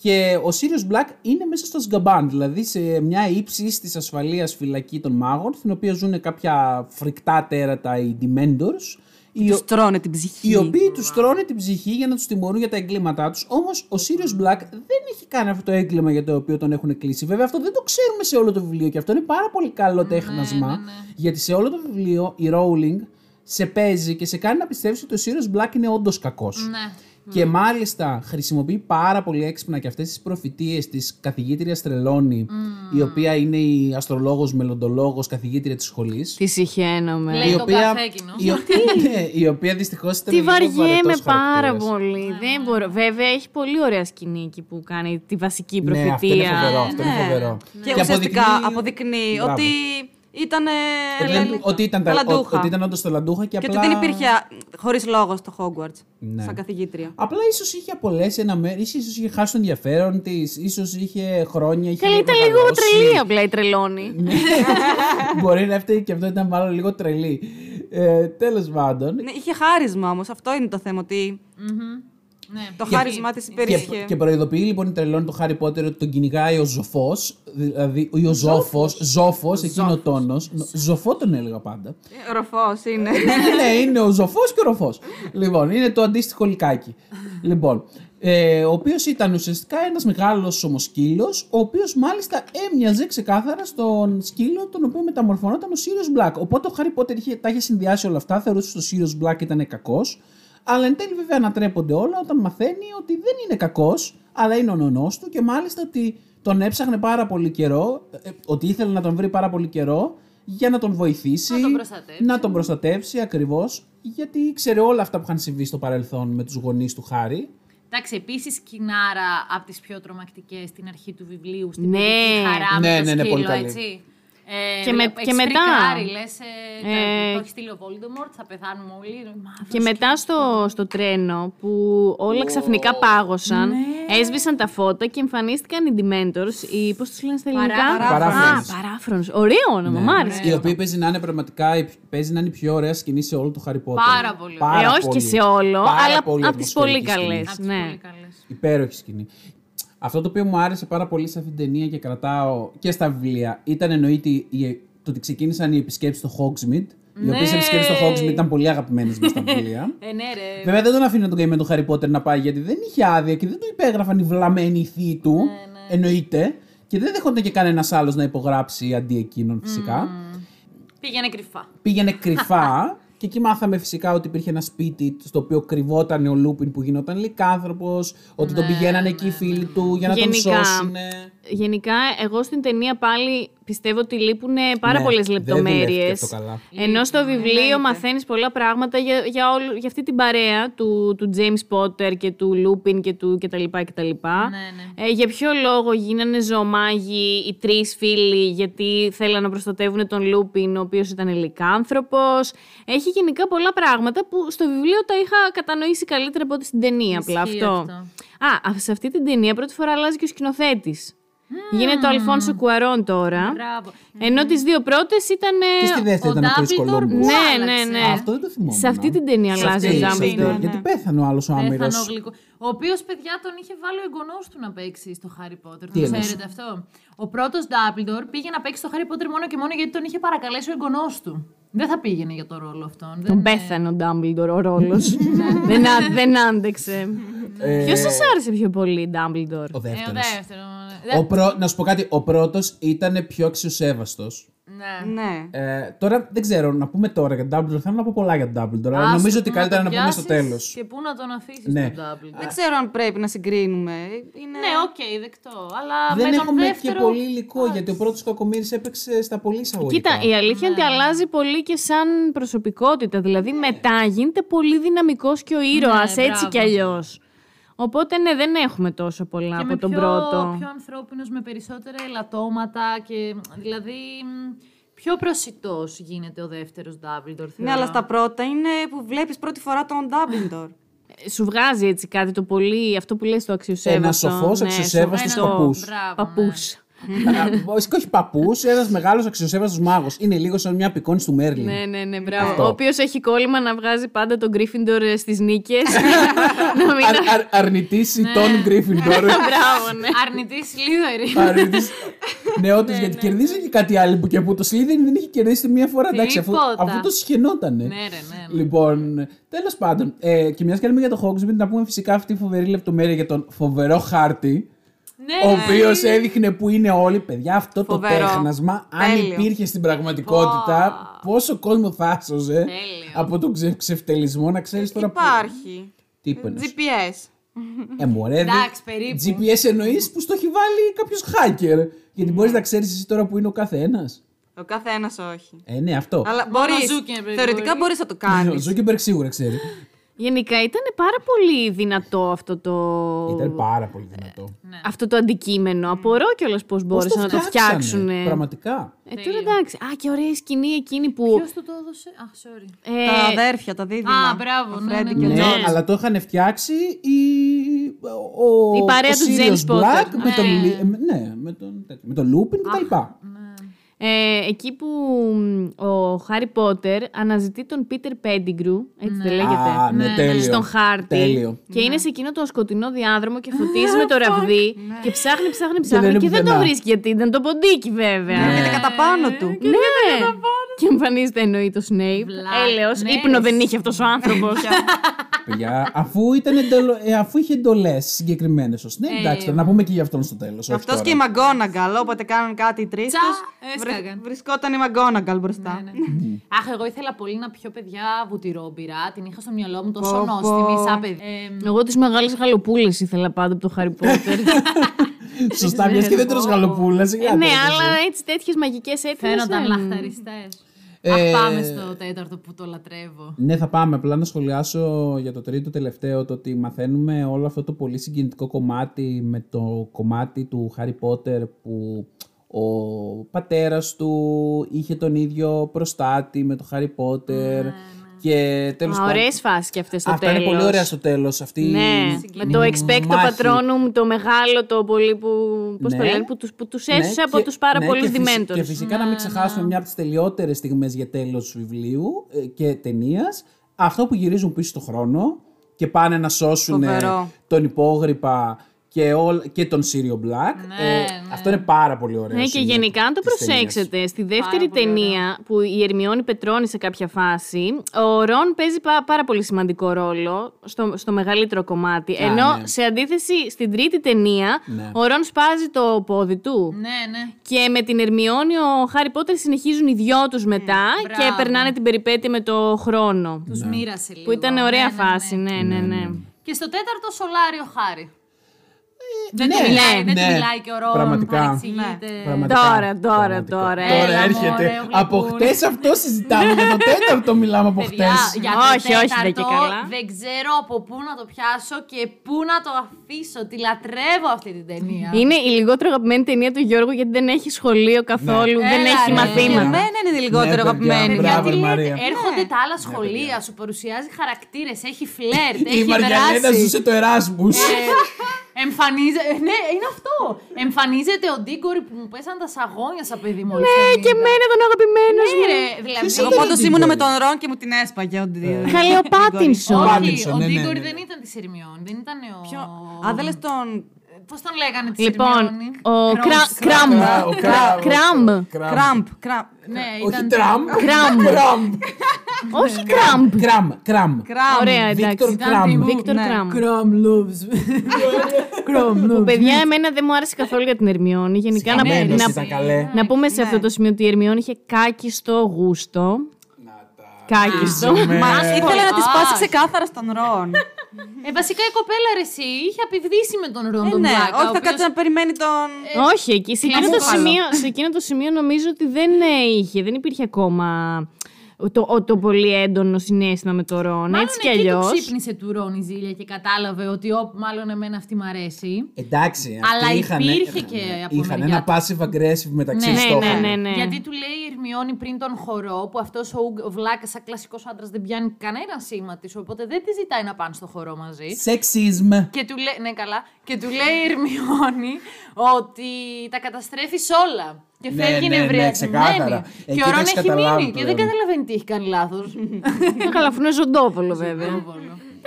Και ο Sirius Black είναι μέσα στο Σγκαμπάν, δηλαδή σε μια ύψη της ασφαλείας φυλακή των μάγων, στην οποία ζουν κάποια φρικτά τέρατα, οι Dementors, οι, Τους τρώνε την ψυχή. οι οποίοι τους τρώνε την ψυχή για να τους τιμωρούν για τα εγκλήματά τους. Όμως ο Sirius Black δεν έχει κάνει αυτό το έγκλημα για το οποίο τον έχουν κλείσει. Βέβαια, αυτό δεν το ξέρουμε σε όλο το βιβλίο και αυτό είναι πάρα πολύ καλό τέχνασμα. Γιατί σε όλο το βιβλίο η Rowling σε παίζει και σε κάνει να πιστεύει ότι ο Sirius Black είναι όντως κακός. Ναι. Και μάλιστα χρησιμοποιεί πάρα πολύ έξυπνα και αυτές τις προφητείες της καθηγήτριας Τρελώνη, η οποία είναι η αστρολόγος, μελλοντολόγος, καθηγήτρια της σχολής. Τι συχαίνομαι. Λέει η το οποία, κάθε εκείνο. η, ο- ναι, η οποία δυστυχώς ήταν Τι λίγο βαριέμαι βαρετός πάρα χαρακτήρας. πολύ. Δεν μπορώ. Βέβαια, έχει πολύ ωραία σκηνή εκεί που κάνει τη βασική Ναι, αυτό είναι προφητεία. φοβερό. Αυτό είναι Ναι. φοβερό. Και, ουσιαστικά αποδεικνύει Μπράβο. ότι ήταν. Ότι ήταν- Ότι ήταν, τα, ταλαντούχα. ότι ήταν όντως ταλαντούχα και, Και απλά... ότι δεν υπήρχε χωρίς λόγος στο Hogwarts. Ναι. Σαν καθηγήτρια. Απλά ίσως είχε απολέσει ένα μέρο, ίσως είχε χάσει το ενδιαφέρον της, ίσως είχε χρόνια, είχε Καλά, ήταν λίγο μεγαλώσει. τρελή απλά η τρελώνη. Ναι. Μπορεί να φταίει και αυτό ήταν μάλλον λίγο τρελή. Ε, Τέλος πάντων. Ναι, είχε χάρισμα όμως. Αυτό είναι το θέμα. Ότι Ναι. το Και- χάρισμά της Και, υπερισχύει. και προειδοποιεί λοιπόν η τρελώνη του Χάρι Πότερ ότι τον κυνηγάει ο Ζωφός. Δηλαδή, ο Ζόφος, Ζόφος, εκείνο ο τόνος. Ζωφό τον έλεγα πάντα. Ροφός είναι. ναι, είναι ο Ζωφός και ο Ροφός. λοιπόν, είναι το αντίστοιχο λικάκι. λοιπόν, ε, ο οποίος ήταν ουσιαστικά ένας μεγάλος ομοσκύλος, ο οποίος μάλιστα έμοιαζε ξεκάθαρα στον σκύλο τον οποίο μεταμορφωνόταν ο Sirius Black. Οπότε ο Χάρι Πότερ είχε, τα είχε συνδυάσει όλα αυτά, θεωρούσε ότι ο Sirius Black ήταν κακός. Αλλά εν τέλει βέβαια ανατρέπονται όλα όταν μαθαίνει ότι δεν είναι κακός, αλλά είναι ο νονός του και μάλιστα ότι τον έψαχνε πάρα πολύ καιρό, ε, ότι ήθελε να τον βρει πάρα πολύ καιρό για να τον βοηθήσει. Να τον προστατεύσει. Να τον προστατεύσει ακριβώς, γιατί ήξερε όλα αυτά που είχαν συμβεί στο παρελθόν με τους γονείς του Χάρη. Εντάξει, επίσης Κινάρα από τις πιο τρομακτικές στην αρχή του βιβλίου. Στην Ναι. παιδική χαρά Ναι, με το ναι, ναι, σκύλο, πολύ καλή. έτσι. Ε, Και με- βλέπω, και έχεις μετά. φρικάρει, λες, ε, Ε, το έχει στείλει ο Voldemort, θα πεθάνουμε όλοι. Μαύρος Και μετά στο, στο τρένο που όλα ξαφνικά πάγωσαν, Ναι. έσβησαν τα φώτα και εμφανίστηκαν οι Dementors, οι πώς τους λένε στα ελληνικά; Παράφρονες. Α, παράφρονες. Ωραίο όνομα, μ' άρεσε. Η οποία παίζει να είναι πραγματικά η- παίζει να είναι η πιο ωραία σκηνή σε όλο το Harry Potter. Πάρα πολύ Πάρα Ε, όχι πολύ. και σε όλο, Πάρα αλλά πολύ από τις πολύ ατμοσφαιρική σκηνή. καλές. Από τις Ναι. πολύ καλές. Υπέροχη σκηνή. Αυτό το οποίο μου άρεσε πάρα πολύ σε αυτήν την ταινία και κρατάω και στα βιβλία ήταν εννοείται η- το ότι ξεκίνησαν οι επισκέψεις στο Hogsmeade. Οι οποίες Ναι. επισκέψεις στο Hogsmeade ήταν πολύ αγαπημένες μες στα βιβλία. Ε, ναι, ρε. Βέβαια δεν τον αφήνω τον καημένο τον Harry Potter να πάει γιατί δεν είχε άδεια και δεν του υπέγραφαν οι βλαμμένοι ηθοί του. Ναι, Εννοείται. Και δεν δέχονταν και κανένας άλλος να υπογράψει αντί εκείνον φυσικά. Πήγαινε κρυφά. Πήγαινε κρυφά και εκεί μάθαμε φυσικά ότι υπήρχε ένα σπίτι στο οποίο κρυβόταν ο Λούπιν που γινόταν λυκάνθρωπος, ότι τον πηγαίνανε εκεί οι φίλοι του για να Γενικά. τον σώσουνε. Γενικά, εγώ στην ταινία πάλι πιστεύω ότι λείπουν πάρα Ναι, πολλές δεν λεπτομέρειες. δουλεύτηκε αυτό καλά. Ενώ στο βιβλίο εννοείται. μαθαίνεις πολλά πράγματα για, για, όλο, για αυτή την παρέα του, του James Potter και του Lupin και του κτλ. κτλ. Ναι, Ε, για ποιο λόγο γίνανε ζωομάγοι οι τρεις φίλοι, γιατί θέλαν να προστατεύουν τον Lupin, ο οποίος ήταν λυκάνθρωπο. Έχει γενικά πολλά πράγματα που στο βιβλίο τα είχα κατανοήσει καλύτερα από ό,τι στην ταινία. Απλά Ισχύει αυτό. αυτό. Α, σε αυτή την ταινία πρώτη φορά αλλάζει και ο σκηνοθέτης. Γίνεται ο Αλφόνσο Κουαρόν τώρα. Μπράβο. Ενώ τις δύο πρώτες ήταν. Και στη δεύτερη ο ήταν ο Chris Dumbledore Columbus. που Ναι, άλλαξε. ναι, ναι. Α, Αυτό δεν το θυμόμουν. Σε αυτή την ταινία Σε αλλάζει αυτή, ο σε αυτή. Dumbledore. Γιατί πέθανε ο άλλος ο άμυρο. Πέθανε ο γλυκό. Ο οποίος, παιδιά, τον είχε βάλει ο εγγονός του να παίξει στο Harry Potter. Τι Το εννοείς; ξέρετε αυτό; Ο πρώτος Dumbledore πήγε να παίξει στο Harry Potter μόνο και μόνο γιατί τον είχε παρακαλέσει ο εγγονός του. Δεν θα πήγαινε για το ρόλο αυτόν. Τον Δεν- πέθανε ο Ντάμπλντορ ο ρόλος. δεν, ά- δεν άντεξε. Ποιος σας άρεσε πιο πολύ, Ντάμπλντορ. Ο Ε, ο δεύτερος. δεύτερος. ναι. Ο πρω... Να σου πω κάτι, ο πρώτος ήταν πιο αξιοσέβαστος. Ναι. Ναι. Ε, τώρα δεν ξέρω, να πούμε τώρα για τον Dumbledore. Θέλω να πω πολλά για τον Dumbledore. Αλλά Άστο νομίζω ότι που καλύτερα να τον πούμε στο πιάσεις τέλος. Και πού να τον αφήσεις Ναι. τον Dumbledore. Δεν ξέρω αν πρέπει να συγκρίνουμε. Είναι... Ναι, οκ, δεκτό. Αλλά Δεν με τον έχουμε δεύτερο... και πολύ υλικό γιατί ο πρώτος Κακομοίρης έπαιξε στα πολύ εισαγωγικά. Κοίτα, η αλήθεια είναι ότι αλλάζει πολύ και σαν προσωπικότητα. Δηλαδή, μετά γίνεται πολύ δυναμικός και ο ήρωας, έτσι μπράβο. κι αλλιώς. Οπότε, ναι, δεν έχουμε τόσο πολλά και από με τον πιο, πρώτο. πιο ανθρώπινος, με περισσότερα ελαττώματα και δηλαδή μ, πιο προσιτός γίνεται ο δεύτερος Dumbledore. Ναι, αλλά στα πρώτα είναι που βλέπεις πρώτη φορά τον Dumbledore. Ε, Σου βγάζει έτσι κάτι το πολύ, αυτό που λες το αξιοσέβαστο. Ένα σοφός, ναι, αξιοσέβαστος σοφό. παππούς. Μπράβο, Παππούς. Όχι, όχι παππούς, ένας μεγάλος αξιοσέβαστος μάγος. Είναι λίγο σαν μια απεικόνηση του Μέρλιν. Ναι, ναι, ναι, μπράβο. Αυτό. Ο οποίος έχει κόλλημα να βγάζει πάντα τον Gryffindor στις νίκες. να μην. Αρ, αρ, αρνητής η Τόν Γκρίφιντορ. Μπράβο, ναι. Αρνητής Slytherin. Αρνητής νεότης, γιατί κερδίζει και κάτι άλλο που και που το Slytherin δεν είχε κερδίσει μία φορά. Εντάξει, αφού, Τίποτα. αφού το συχαινότανε. ναι, ρε, ναι. ναι. Λοιπόν, τέλος πάντων, ε, και μιας και λέμε για το Hogsmeade, να πούμε φυσικά αυτή η φοβερή λεπτομέρεια για τον φοβερό χάρτη. Ναι, Ο οποίος έδειχνε που είναι όλοι. Παιδιά, αυτό το Φοβερό. τέχνασμα, αν Τέλειο. υπήρχε στην πραγματικότητα, πόσο κόσμο θα έσωζε Τέλειο. από τον ξε, ξεφτελισμό, να ξέρεις τώρα που. Υπάρχει. Τι είπες; GPS. Ε, μωρέ, δι- Εντάξει, περίπου. GPS εννοείς που στο έχει βάλει κάποιος hacker. Γιατί μπορείς να ξέρεις εσύ τώρα που είναι ο καθένας. Ο καθένας όχι. Ε, ναι, αυτό. Αλλά Μόνο μπορείς. ο Zuckerberg Θεωρητικά μπορεί. μπορείς να το Ο κάνει. Zuckerberg σίγουρα ξέρει. Γενικά ήταν πάρα πολύ δυνατό αυτό το. Ήταν πάρα πολύ δυνατό. Αυτό το αντικείμενο. Απορώ κιόλας πώς Πώς μπόρεσαν να το φτιάξανε, φτιάξουν. Πραγματικά; Ε, τώρα εντάξει. Α, και ωραία η σκηνή εκείνη που. Ποιος του το έδωσε; Αχ, sorry. ε, Τα αδέρφια, τα δίδυμα. Α, μπράβο, Ο ναι, Φρέντι ναι, και ο Ναι, ναι. Τζόρτζ. αλλά το είχαν φτιάξει οι... ο, Η παρέα ο του Sirius James Potter. Black με τον, Ναι. Λι- με- ναι, με τον, τέτοιο, με τον Lupin και τα λοιπά. Ε, εκεί που μ, ο Χάρι Πότερ αναζητεί τον Πίτερ Πέντιγκρου, έτσι δεν λέγεται. Α, ναι, τέλειο. Στον χάρτη. Τέλειο. Και είναι σε εκείνο το σκοτεινό διάδρομο και φωτίζει με το ραβδί. Και ψάχνει, ψάχνει, ψάχνει. είναι Και, δεν το πουθενά. βρίσκει γιατί ήταν το ποντίκι βέβαια. Έρχεται κατά πάνω του. Ναι! Και εμφανίζεται εννοεί το Σνέιπ. Βλά- Έλεος, ναι, ύπνο ρε. δεν είχε αυτός ο άνθρωπος. Παιδιά, αφού, ήταν εντολο- ε, αφού είχε εντολές συγκεκριμένες ο Snape, εντάξει, τώρα να πούμε και για αυτόν στο τέλος. Αυτός και η Μαγκόναγκαλ. Όποτε κάνουν κάτι οι τρεις Τσα, τους. έσκαγαν. Βρισκόταν η Μαγκόναγκαλ μπροστά. Ναι, ναι. Αχ, εγώ ήθελα πολύ να πιω παιδιά βουτυρόμπυρα. Την είχα στο μυαλό μου τόσο Πω, νόστιμη, πω. σαν παιδί. Ε, Εγώ τι μεγάλε γαλοπούλε ήθελα πάντα από το Χάρι Πότερ. Σωστά, μιας και δεν τρως γαλοπούλας. σιγά ναι, τώρα, εσύ. αλλά έτσι τέτοιες μαγικές έτοιμες. φαίνονταν λαχταριστές. Ε, Αχ, πάμε στο τέταρτο που το λατρεύω. Ναι, θα πάμε. Απλά να σχολιάσω για το τρίτο τελευταίο το ότι μαθαίνουμε όλο αυτό το πολύ συγκινητικό κομμάτι με το κομμάτι του Χάρι Πότερ που ο πατέρας του είχε τον ίδιο προστάτη με το Χάρι Πότερ. Και τέλος Α, πάντων- ωραίες φάσεις και αυτές στο Αυτά τέλος. είναι πολύ ωραία στο τέλος. Αυτή Ναι, η με το expecto μάχη. patronum, το μεγάλο, το πολύ που, πώς το Ναι. λένε, που τους, που τους Ναι, έσωσε από και- τους πάρα ναι, πολλούς και φυσ- dementors. Και φυσικά να μην ξεχάσουμε μια από τις τελειότερες στιγμές για τέλος του βιβλίου ε, και ταινίας. Αυτό που γυρίζουν πίσω στο χρόνο και πάνε να σώσουν ε, Φοβερό. τον υπόγρυπα και, όλ, και τον Σύριο Black. Ναι, Αυτό είναι πάρα πολύ ωραίο. Ναι, και σημείο γενικά, αν το της ταινίας. προσέξετε, στη δεύτερη πολύ ταινία που η Ερμιόνη πετρώνει σε κάποια φάση, ο Ρον παίζει πά- πάρα πολύ σημαντικό ρόλο στο, στο μεγαλύτερο κομμάτι. Α, ενώ ναι. σε αντίθεση στην τρίτη ταινία, Ναι. ο Ρον σπάζει το πόδι του. Ναι, ναι. Και με την Ερμιόνη ο Χάρι Πότερ συνεχίζουν οι δυο τους μετά και μπράβο. περνάνε την περιπέτεια με το χρόνο. Τους μοίρασε λίγο. Που ήταν ωραία Ναι, ναι, ναι. φάση, ναι, ναι, ναι. Και στο τέταρτο σολάριο χάρη. Δεν ναι, του μιλάει, δεν ναι. του μιλάει και ο Ρον. Πραγματικά. παρεξηγείται. Πραγματικά. Τώρα, τώρα, Πραγματικά. τώρα, Τώρα έλα, έρχεται. μωρέ, ο από γλυκούλης. χτες αυτό συζητάμε. για το τέταρτο μιλάμε από Παιδιά, χτες. για το Όχι, όχι, δεν και τέταρτο καλά. δεν ξέρω από πού να το πιάσω και πού να το αφήσω. Τη λατρεύω αυτή την ταινία. Είναι η λιγότερο αγαπημένη ταινία του Γιώργου γιατί δεν έχει σχολείο καθόλου, δεν Έλα, έχει ρε. Για μαθήματα. μένα είναι τη λιγότερο Ναι, παιδιά, αγαπημένη. μπράβο. Γιατί ρε, λέτε, Μαρία. έρχονται τα άλλα σχολεία, σου παρουσιάζει χαρακτήρες, έχει φλερτ, Η έχει Μαριανένα δράση. ζούσε το Εράσμους. Ε, εμφανίζεται. Ναι, είναι αυτό. Εμφανίζεται ο Ντίγκορη που μου πέσαν τα σαγόνια σαν παιδί μου. Ναι, και εμένα τον αγαπημένο Ναι, μου. ρε, δηλαδή. Εγώ ήταν πάντως ο ήμουν με Ντίγκορη; τον Ρον και μου την έσπαγε. ο Ντι- Καλέ ο Πάτινσον. Ο Όχι, Πάτινσον, ο ναι, ναι, Ντίγκορη ναι. δεν ήταν της Ερμιόν. Δεν ήταν ο. Ποιο- Α, δεν λες τον. Πώς τον λέγανε τη Λοιπόν, Ερμιόνη. ο Κρα- Κραμ. Ο Κραμ. Κραμπ. Κραμπ. Κραμπ. Ναι, Όχι ήταν. τραμ. Κραμπ. Κραμπ. Όχι Κραμπ. Κραμ. Κραμ. Κραμπ. Ωραία, Βίκτορ εντάξει. Ήταν Κραμ. τιμή. Βίκτορ Ναι. Κραμπ. Κραμ loves. Κραμ Που παιδιά, εμένα δεν μου άρεσε καθόλου για την Ερμιόνη. Γενικά να, Συγχαμένος να, ήταν καλέ. να πούμε σε αυτό το σημείο ότι η Ερμιόνη είχε κάκιστο γούστο. Κάκιστο. Ζούμε. Μα ήθελε να τη Α. σπάσει ξεκάθαρα στον Ρον. Ε, βασικά η κοπέλα ρε εσύ είχε απειβδίσει με τον Ρον Ε, τον ναι, Black, ο όχι θα οποίος- κάτσει να περιμένει τον. Όχι, εκεί, σε, εκείνο το Χαμόγαλο. σημείο, σε εκείνο το σημείο νομίζω ότι δεν ε, είχε, δεν υπήρχε ακόμα το, ο- το πολύ έντονο συνέστημα με το Ρον. Μάλλον έτσι κι εκεί αλλιώς. του ξύπνησε του Ρον η ζήλια και κατάλαβε ότι «Ω, μάλλον εμένα αυτή μ' αρέσει. Εντάξει. Αλλά αυτοί είχαν- υπήρχε και από Είχαν μεριά ένα του. passive aggressive μεταξύ Ναι, ναι, στόχων. ναι, ναι, ναι. Γιατί του λέει η Ερμιόνη πριν τον χορό, που αυτός ο, Ουγ- ο Βλάκα, σαν κλασικός άντρας, δεν πιάνει κανένα σήμα της, οπότε δεν τη ζητάει να πάνε στο χορό μαζί. Sexism. Και του λέει, ναι, καλά. Και του λέει η Ερμιόνη ότι τα καταστρέφεις όλα. Και Ναι, φεύγει ναι, ναι, νευριασμένη. ξεκάθαρα. και Εκεί ο τα Ρον έχεις έχει καταλάβει μείνει και δεν πλέον. καταλαβαίνει τι έχει κάνει λάθος. Καλά, αφού είναι ζωντόβολο βέβαια.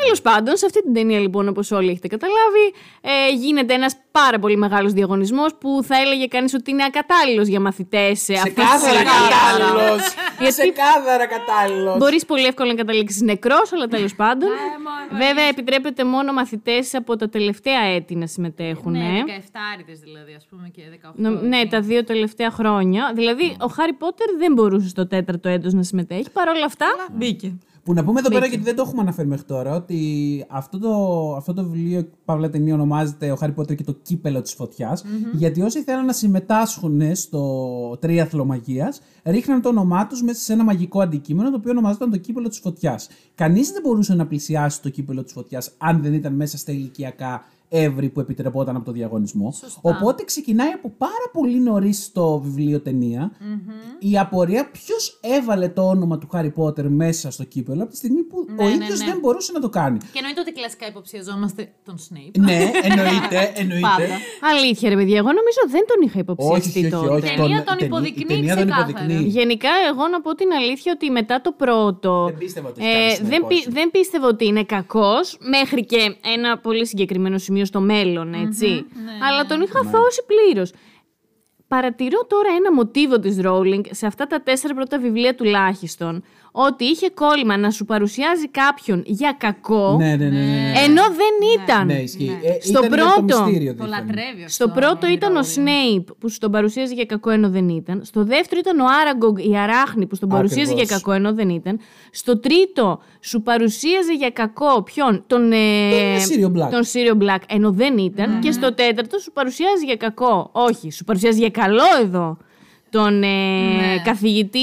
Τέλος πάντων, σε αυτή την ταινία λοιπόν, όπως όλοι έχετε καταλάβει, ε, γίνεται ένας πάρα πολύ μεγάλος διαγωνισμός που θα έλεγε κανείς ότι είναι ακατάλληλος για μαθητές σε αυτή τη Ξεκάθαρα κατάλληλο. Γιατί- Ξεκάθαρα κατάλληλο. Μπορείς πολύ εύκολα να καταλήξεις νεκρός, αλλά τέλος πάντων. Βέβαια, επιτρέπεται μόνο μαθητές από τα τελευταία έτη να συμμετέχουν. ναι, ε. 17 δηλαδή, ας πούμε και 18. Νο- ναι, τα δύο τελευταία χρόνια. Δηλαδή, ο Χάρι Πότερ δεν μπορούσε στο τέταρτο έτος να συμμετέχει. Παρ' όλα αυτά, Μπήκε. Που να πούμε εδώ πέρα, γιατί δεν το έχουμε αναφέρει μέχρι τώρα, ότι αυτό το, αυτό το βιβλίο, Παύλα ταινία, ονομάζεται Ο Χάρι Πότερ και το κύπελο της φωτια Γιατί όσοι θέλουν να συμμετάσχουν στο τρίαθλο μαγείας, ρίχναν το όνομά τους μέσα σε ένα μαγικό αντικείμενο, το οποίο ονομάζονταν το κύπελο της φωτιάς. Κανείς δεν μπορούσε να πλησιάσει το κύπελο της φωτιάς αν δεν ήταν μέσα στα ηλικιακά εύρη που επιτρεπόταν από το διαγωνισμό. Οπότε ξεκινάει από πάρα πολύ νωρίς το βιβλίο ταινία η απορία ποιος έβαλε το όνομα του Χάρι Πότερ μέσα στο κύπελο από τη στιγμή που Ναι, ο ναι, ίδιος ναι. δεν μπορούσε να το κάνει. Και εννοείται ότι κλασικά υποψιαζόμαστε τον Σνέιπ. ναι, εννοείται, εννοείται. Πάντα. αλήθεια ρε παιδιά, εγώ νομίζω δεν τον είχα υποψιαστεί όχι, όχι, τότε. όχι. Η ταινία τον ταινί- υποδεικνύει η ταινία τον ξεκάθαρα. υποδεικνύει. Γενικά, εγώ να πω την αλήθεια ότι μετά το πρώτο. Δεν πίστευα ότι έχει κάνει δεν, συνεπώς. δεν πίστευα ότι είναι κακός μέχρι και ένα πολύ συγκεκριμένο σημείο στο μέλλον, έτσι. Ναι, Αλλά τον είχα θώσει πλήρως. Παρατηρώ τώρα ένα μοτίβο της Rowling σε αυτά τα τέσσερα πρώτα βιβλία τουλάχιστον, ότι είχε κόλλημα να σου παρουσιάζει κάποιον για κακό, Ναι, ναι, ναι. ναι, ναι. ενώ δεν ήταν. Ναι, ισχύει. Ε, Στο ήταν για πρώτο. Το, μυστήριο, Το δείχνει. λατρεύει αυτό. Στο πρώτο η ήταν ο Rowling. Σνέιπ που σου τον παρουσίαζε για κακό ενώ δεν ήταν. Στο δεύτερο ήταν ο Άραγκογκ η Αράχνη που στον παρουσίαζε για Ακριβώς. κακό ενώ δεν ήταν. Στο τρίτο σου παρουσίαζε για κακό ποιον, τον, ε, Τον Σύριο Black. τον Σύριο Black ενώ δεν ήταν. Και στο τέταρτο σου παρουσιάζει για κακό. Όχι, σου παρουσιάζει για καλό εδώ. Τον ε, καθηγητή,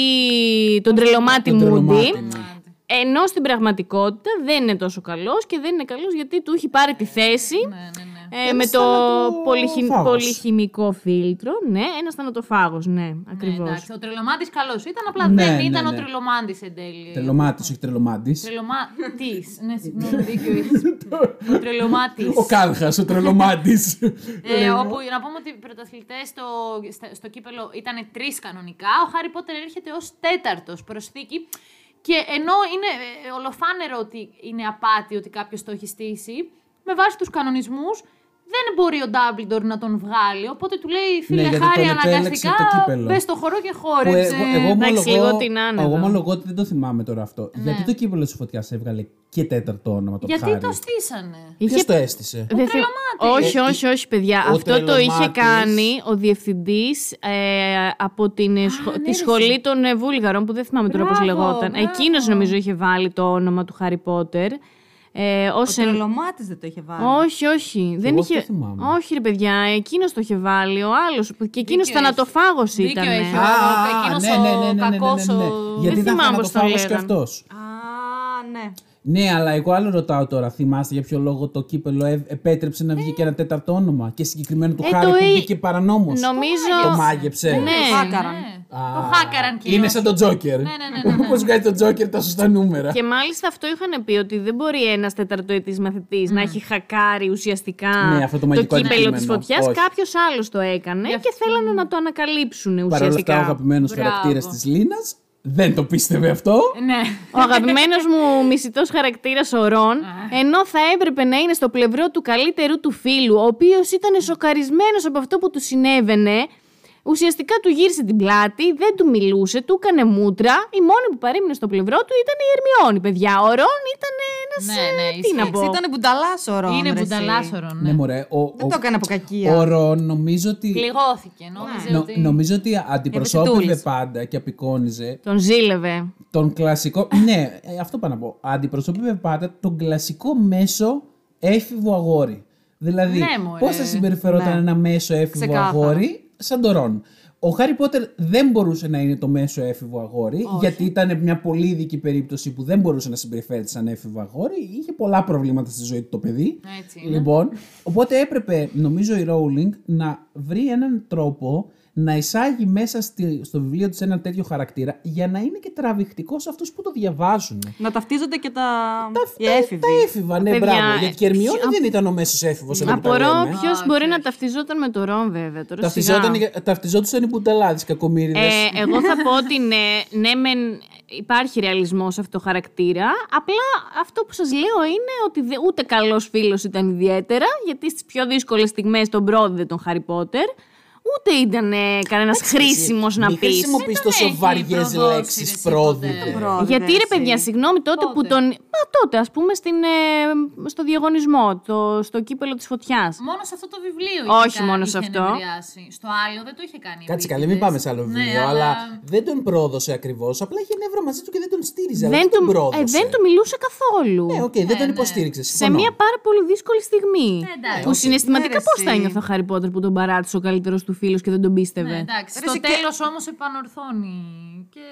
τον τρελομάτι Τον Μούντι. τρελομάτι, ναι. Ενώ στην πραγματικότητα δεν είναι τόσο καλός και δεν είναι καλός γιατί του έχει πάρει τη θέση Ναι, ναι, ναι. Ε, Ένας με το πολυχη... θανατοφάγος. πολυχημικό φίλτρο. Ναι, ένα θανατοφάγος, ναι, Ναι, ακριβώς. εντάξει, ο τρελομάτη καλός ήταν, απλά Ναι, δεν ναι, ήταν ο ναι. τρελομάντης εν τέλει. Τρελομάτης, όχι τρελομάντης. Τρελομάτη. Ναι, συγγνώμη, δίκιο έχεις. Ο τρελομάτης. Ο Κάλχας, ο τρελομάντης. Ε, όπου να πούμε ότι οι πρωταθλητές στο, στα- στο κύπελο ήταν τρεις κανονικά. Ο Χάρι Πότερ έρχεται ως τέταρτος προσθήκη. Και ενώ είναι ε, ολοφάνερο ότι είναι απάτη ότι κάποιος το έχει στήσει, με βάση τους κανονισμούς δεν μπορεί ο Ντάμπλντορ να τον βγάλει. Οπότε του λέει φίλε Ναι, γιατί Χάρη, τον επέλεξε αναγκαστικά το κύπελλο. μπε στο χώρο και Που χόρεψε. εγώ, εγώ, εντάξει, λίγο ομολογώ, την άνεδο. εγώ ομολογώ ότι δεν το θυμάμαι τώρα αυτό. Ναι. Γιατί το κύπελο τη φωτιά έβγαλε και τέταρτο όνομα το Γιατί χάρη. το στήσανε. Ποιος το έστησε; Δεν θε- Όχι, Ε, όχι, όχι, παιδιά. ο Αυτό το είχε τρελομάτης. κάνει ο διευθυντής ε, από την ε, σχο- τη σχολή των ε, Βούλγαρων, που δεν θυμάμαι τώρα πώς Μπράβο, λεγόταν. μπράβο. Εκείνος νομίζω είχε βάλει το όνομα του Χάρι Πότερ. Ε, Ο ως εν- τρελομάτης δεν το είχε βάλει. Όχι, όχι. Δεν εγώ είχε... αυτό θυμάμαι. Όχι, ρε παιδιά, εκείνος το είχε βάλει. Ο άλλος. Και εκείνος Δίκιο θανατοφάγος έχει. ήταν. Δίκιο έχει. Α, εκείνος ναι, ναι, ναι, ο ναι, ναι, ναι, κακός ναι, ναι. ο- Γιατί Δεν ήταν θυμάμαι πώς το θανατοφάγος και λέγανε. αυτός. Α, ναι. Ναι, αλλά εγώ άλλο ρωτάω τώρα. Θυμάστε για ποιο λόγο το κύπελο ε- επέτρεψε να βγει και ένα τέταρτο όνομα και συγκεκριμένο του Ε, Χάρη το που εί- μπήκε παρανόμως. Νομίζω- Το μάγεψε. Ναι. Ναι, Χάκαραν. ναι. Α, Το χάκαραν κυρίως. Είναι σαν το Τζόκερ. Ναι, ναι, ναι, ναι, ναι. Πώς βγάζει το Τζόκερ τα σωστά νούμερα. Και μάλιστα αυτό είχαν πει ότι δεν μπορεί ένας τεταρτοετής μαθητής να έχει χακάρει ουσιαστικά Ναι, αυτό το μαγικό κύπελο αντικείμενο. της φωτιάς. Όχι. Κάποιος άλλος το έκανε και θέλανε να το ανακαλύψουν Παρ' όλα αυτά, ο ουσιαστικά. αγαπημένος Μπράβο. χαρακτήρας της Λίνας δεν το πίστευε αυτό. Ναι. Ο αγαπημένος μου μισητός χαρακτήρας ο Ρον, ενώ θα έπρεπε να είναι στο πλευρό του καλύτερου του φίλου, ο οποίος ήταν σοκαρισμένος από αυτό που του συνέβαινε, ουσιαστικά του γύρισε την πλάτη, δεν του μιλούσε, του έκανε μούτρα. Η μόνη που παρέμεινε στο πλευρό του ήταν η Ερμιόνη, παιδιά. Ο Ρον ήταν ένας. Ναι, ναι, τι να ισχύει. πω. Ήταν μπουνταλά ο Ρον. Είναι ρε, εσύ. μπουνταλάσορο, Ναι, ναι. μωρέ. Ο, Δεν ο, το έκανε από κακία. ο Ρον νομίζω ότι. Πληγώθηκε, νόμιζε νο- ότι... νομίζω ότι αντιπροσώπευε Ευαισθητούλης. πάντα και απεικόνιζε Τον ζήλευε. τον κλασικό. ναι, ε, αυτό πάω να πω. Αντιπροσώπευε πάντα τον κλασικό μέσο έφηβο αγόρι. Δηλαδή, Ναι, μωρέ. πώς θα συμπεριφερόταν Ναι. ένα μέσο έφηβο Ξεκάθαρα. αγόρι σαν τον Ρον. Ο Χάρι Πότερ δεν μπορούσε να είναι το μέσο έφηβο αγόρι, γιατί ήταν μια πολύ ειδική περίπτωση που δεν μπορούσε να συμπεριφέρεται σαν έφηβο αγόρι. Είχε πολλά προβλήματα στη ζωή του το παιδί. Έτσι είναι. Λοιπόν, οπότε έπρεπε, νομίζω, η Rowling να βρει έναν τρόπο να εισάγει μέσα στη, στο βιβλίο της ένα τέτοιο χαρακτήρα για να είναι και τραβηχτικός σε αυτούς που το διαβάζουν. Να ταυτίζονται και τα, Τα, οι τα- έφηβοι. τα έφηβα, ναι, Παιδιά, μπράβο. Γιατί και η Ερμιόνη ποιο- δεν ήταν ο μέσος έφηβος. εδώ που τα Απορώ λέμε. ποιος Όχι, μπορεί όχι. να ταυτιζόταν με το Ρον, βέβαια. Τώρα Ταυτιζόταν, σιγά. οι- ταυτιζόντουσαν οι μπουνταλάδες, οι κακομύριδες. Ε, εγώ θα πω ότι ναι, ναι, μεν υπάρχει ρεαλισμός σε αυτό το χαρακτήρα. Απλά αυτό που σας λέω είναι ότι δε- ούτε καλός φίλος ήταν ιδιαίτερα, γιατί στις πιο δύσκολες στιγμές τον πρόδιδε τον Χάρι Πότερ. Ούτε ήταν κανένας χρήσιμος να Μην πεις. χρησιμοποιείς Δεν τον τόσο έχει βαριές προδώσει, λέξεις ρε, εσύ, πρόδιδε. ποτέ. Πρόδιδε, Γιατί ρε εσύ. παιδιά, συγγνώμη, τότε, που Πότε; τον. Μα τότε, ας πούμε, στην, ε, στο διαγωνισμό, το, στο κύπελο της φωτιάς. Μόνο σε αυτό το βιβλίο Όχι είχε κάνει- μόνο σε είχε αυτό. νευριάσει. Στο άλλο δεν το είχε κάνει. Κάτσε καλή, μην επίτηδες. πάμε σε άλλο Ναι, βιβλίο. αλλά δεν τον πρόδωσε ακριβώς. Απλά είχε νεύρο μαζί του και δεν τον στήριζε. αλλά Δεν, δεν τον του, πρόδωσε. ε, δεν του μιλούσε καθόλου. Ναι, οκ, δεν Ναι, τον ναι. υποστήριξε. σε συμφωνώ. μια πάρα πολύ δύσκολη στιγμή. Ναι, εντάξει. που όχι. συναισθηματικά Ναι, ρε, πώς θα εσύ. ένιωθε ο Χάρι Πότερ που τον παράτησε ο καλύτερος του φίλο και δεν τον πίστευε. Ναι, εντάξει. Ρε, Στο εσύ και- τέλος όμως επανορθώνει και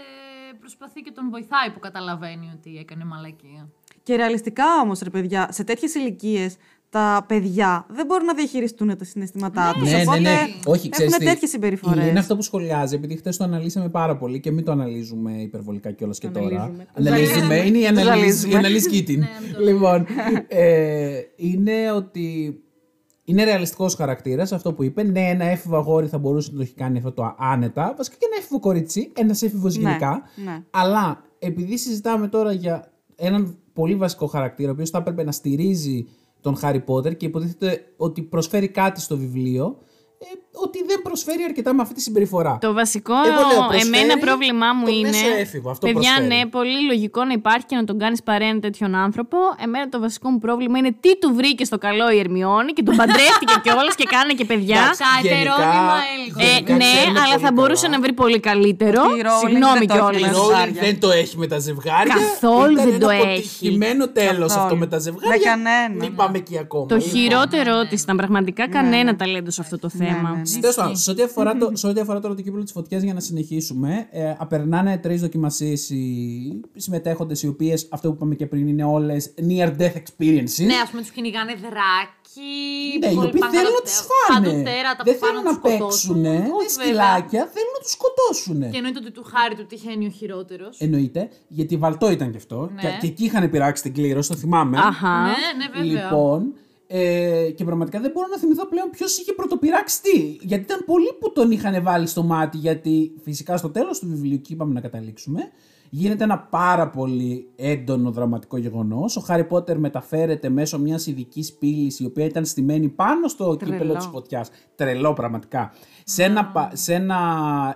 προσπαθεί και τον βοηθάει που καταλαβαίνει ότι έκανε μαλακία. Και ρεαλιστικά όμως, ρε παιδιά, σε τέτοιες ηλικίες τα παιδιά δεν μπορούν να διαχειριστούν τα συναισθήματά τους. Ναι, ναι, οπότε ναι. Όχι, ξέρεις έχουν τι, τέτοιες συμπεριφορές. Είναι αυτό που σχολιάζει, επειδή χθε το αναλύσαμε πάρα πολύ και μην το αναλύζουμε υπερβολικά κιόλας και τώρα. Αναλύζουμε. Αναλύζουμε. Είναι η αναλύση, ζαλίζουμε. η αναλύση Κίτιν. λοιπόν, ε, είναι ότι είναι ρεαλιστικός χαρακτήρας αυτό που είπε. Ναι, ένα έφηβο αγόρι θα μπορούσε να το έχει κάνει αυτό το άνετα. Βασικά και ένα έφηβο κορίτσι, ένας έφηβος Ναι, γενικά. ναι. Αλλά επειδή συζητάμε τώρα για έναν πολύ βασικό χαρακτήρα, ο οποίος θα έπρεπε να στηρίζει τον Χάρι Πότερ και υποτίθεται ότι προσφέρει κάτι στο βιβλίο, ε, ότι δεν προσφέρει αρκετά με αυτή τη συμπεριφορά. Το βασικό Εγώ λέω, προσφέρει εμένα πρόβλημά μου το είναι. μέσο έφηβο, αυτό παιδιά, προσφέρει. ναι, πολύ λογικό να υπάρχει και να τον κάνεις παρέα έναν τέτοιον άνθρωπο. Εμένα το βασικό μου πρόβλημα είναι τι του βρήκε στο καλό η Ερμιόνη και τον παντρεύτηκε κιόλας και κάνε και παιδιά. Τα ετερόνυμα έλεγχο. Ε, γενικά ναι, ξέρουμε αλλά πολύ θα μπορούσε καλά. να βρει πολύ καλύτερο. Ότι η Rowling Συγγνώμη δεν το έχει Η με κιόλα. τα Rowling ζευγάρια. δεν το έχει με τα ζευγάρια. Καθόλου Ήταν δεν το ένα έχει. αποτυχημένο τέλος Καθόλου. αυτό με τα ζευγάρια. Με κανένα. Μην πάμε εκεί ακόμα. Το Λοιπόν, χειρότερό της ήταν πραγματικά κανένα ταλέντος σε αυτό το θέμα. Ναι. Τέλος πάντων, σε ό,τι αφορά, το, σε ό,τι αφορά τώρα το κύπελο τη φωτιά, για να συνεχίσουμε, ε, απερνάνε τρεις δοκιμασίες οι συμμετέχοντες, οι οποίες αυτό που είπαμε και πριν είναι όλες near death experiences. Ναι, ας πούμε, τους κυνηγάνε δράκι. Ναι, οι πολύ οποίοι θέλουν να τους παντού φάνε. τέρατα Δεν που πάνε θέλουν να τους σκοτώσουν. παίξουν. Όχι, Είναι βέβαια. σκυλάκια, θέλουν να τους σκοτώσουν. Και εννοείται ότι του χάρη του τυχαίνει ο χειρότερος. Εννοείται, γιατί βαλτό ήταν και αυτό. Ναι. Και, και εκεί είχαν πειράξει την κλήρωση, το θυμάμαι. Αχα. Ναι, ναι, βέβαια. Λοιπόν, ε, και πραγματικά δεν μπορώ να θυμηθώ πλέον ποιος είχε πρωτοπειράξει τι. Γιατί ήταν πολλοί που τον είχαν βάλει στο μάτι. Γιατί φυσικά στο τέλος του βιβλίου, και είπαμε να καταλήξουμε, γίνεται ένα πάρα πολύ έντονο δραματικό γεγονός. Ο Χάρι Πότερ μεταφέρεται μέσω μιας ειδικής πύλης, η οποία ήταν στημένη πάνω στο Τρελό. κύπελο της φωτιάς. Τρελό, πραγματικά. Σε ένα, πα- σε ένα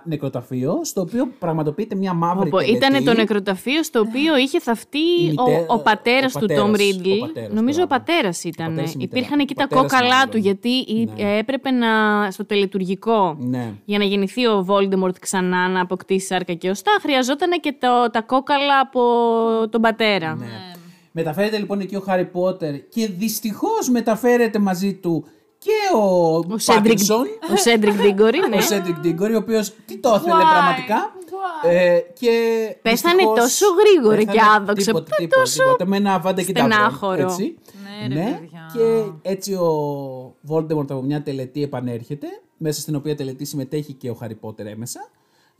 νεκροταφείο, στο οποίο πραγματοποιείται μια μαύρη τελετή. Ήταν το νεκροταφείο στο οποίο είχε θαφτεί Η μητέρα- ο, ο πατέρας ο του πατέρας, Τόμ ο Ρίτλ. πατέρας, Νομίζω ο μπράβο. πατέρας ήταν. πατέρας, η μητέρα. Υπήρχαν εκεί Ο τα πατέρας κόκαλά μάλλον. του, γιατί η- Ναι. έπρεπε να. στο τελετουργικό. Ναι. Για να γεννηθεί ο Βόλντεμορτ ξανά να αποκτήσει σάρκα και οστά, χρειαζόταν και το, τα κόκαλα από τον πατέρα. Ναι. Μεταφέρεται λοιπόν εκεί ο Χάρι Πότερ και δυστυχώς μεταφέρεται μαζί του και ο, Ο Σέντρικ, Πάτινσον. ο Σέντρικ Ντίγκορη, ναι. Ο Σέντρικ Ντίγκορη, ο οποίος τι το ήθελε Why? πραγματικά. Ε, και Πέθανε δυστυχώς τόσο γρήγορα πέθανε και άδοξα, Τίποτα, πέ- τίποτα, τόσο τίποτα, με ένα βάντα και στενάχωρο. Έτσι. Ναι, ρε παιδιά. και έτσι ο Voldemort από μια τελετή επανέρχεται, μέσα στην οποία τελετή συμμετέχει και ο Χάρι Πότερ έμεσα.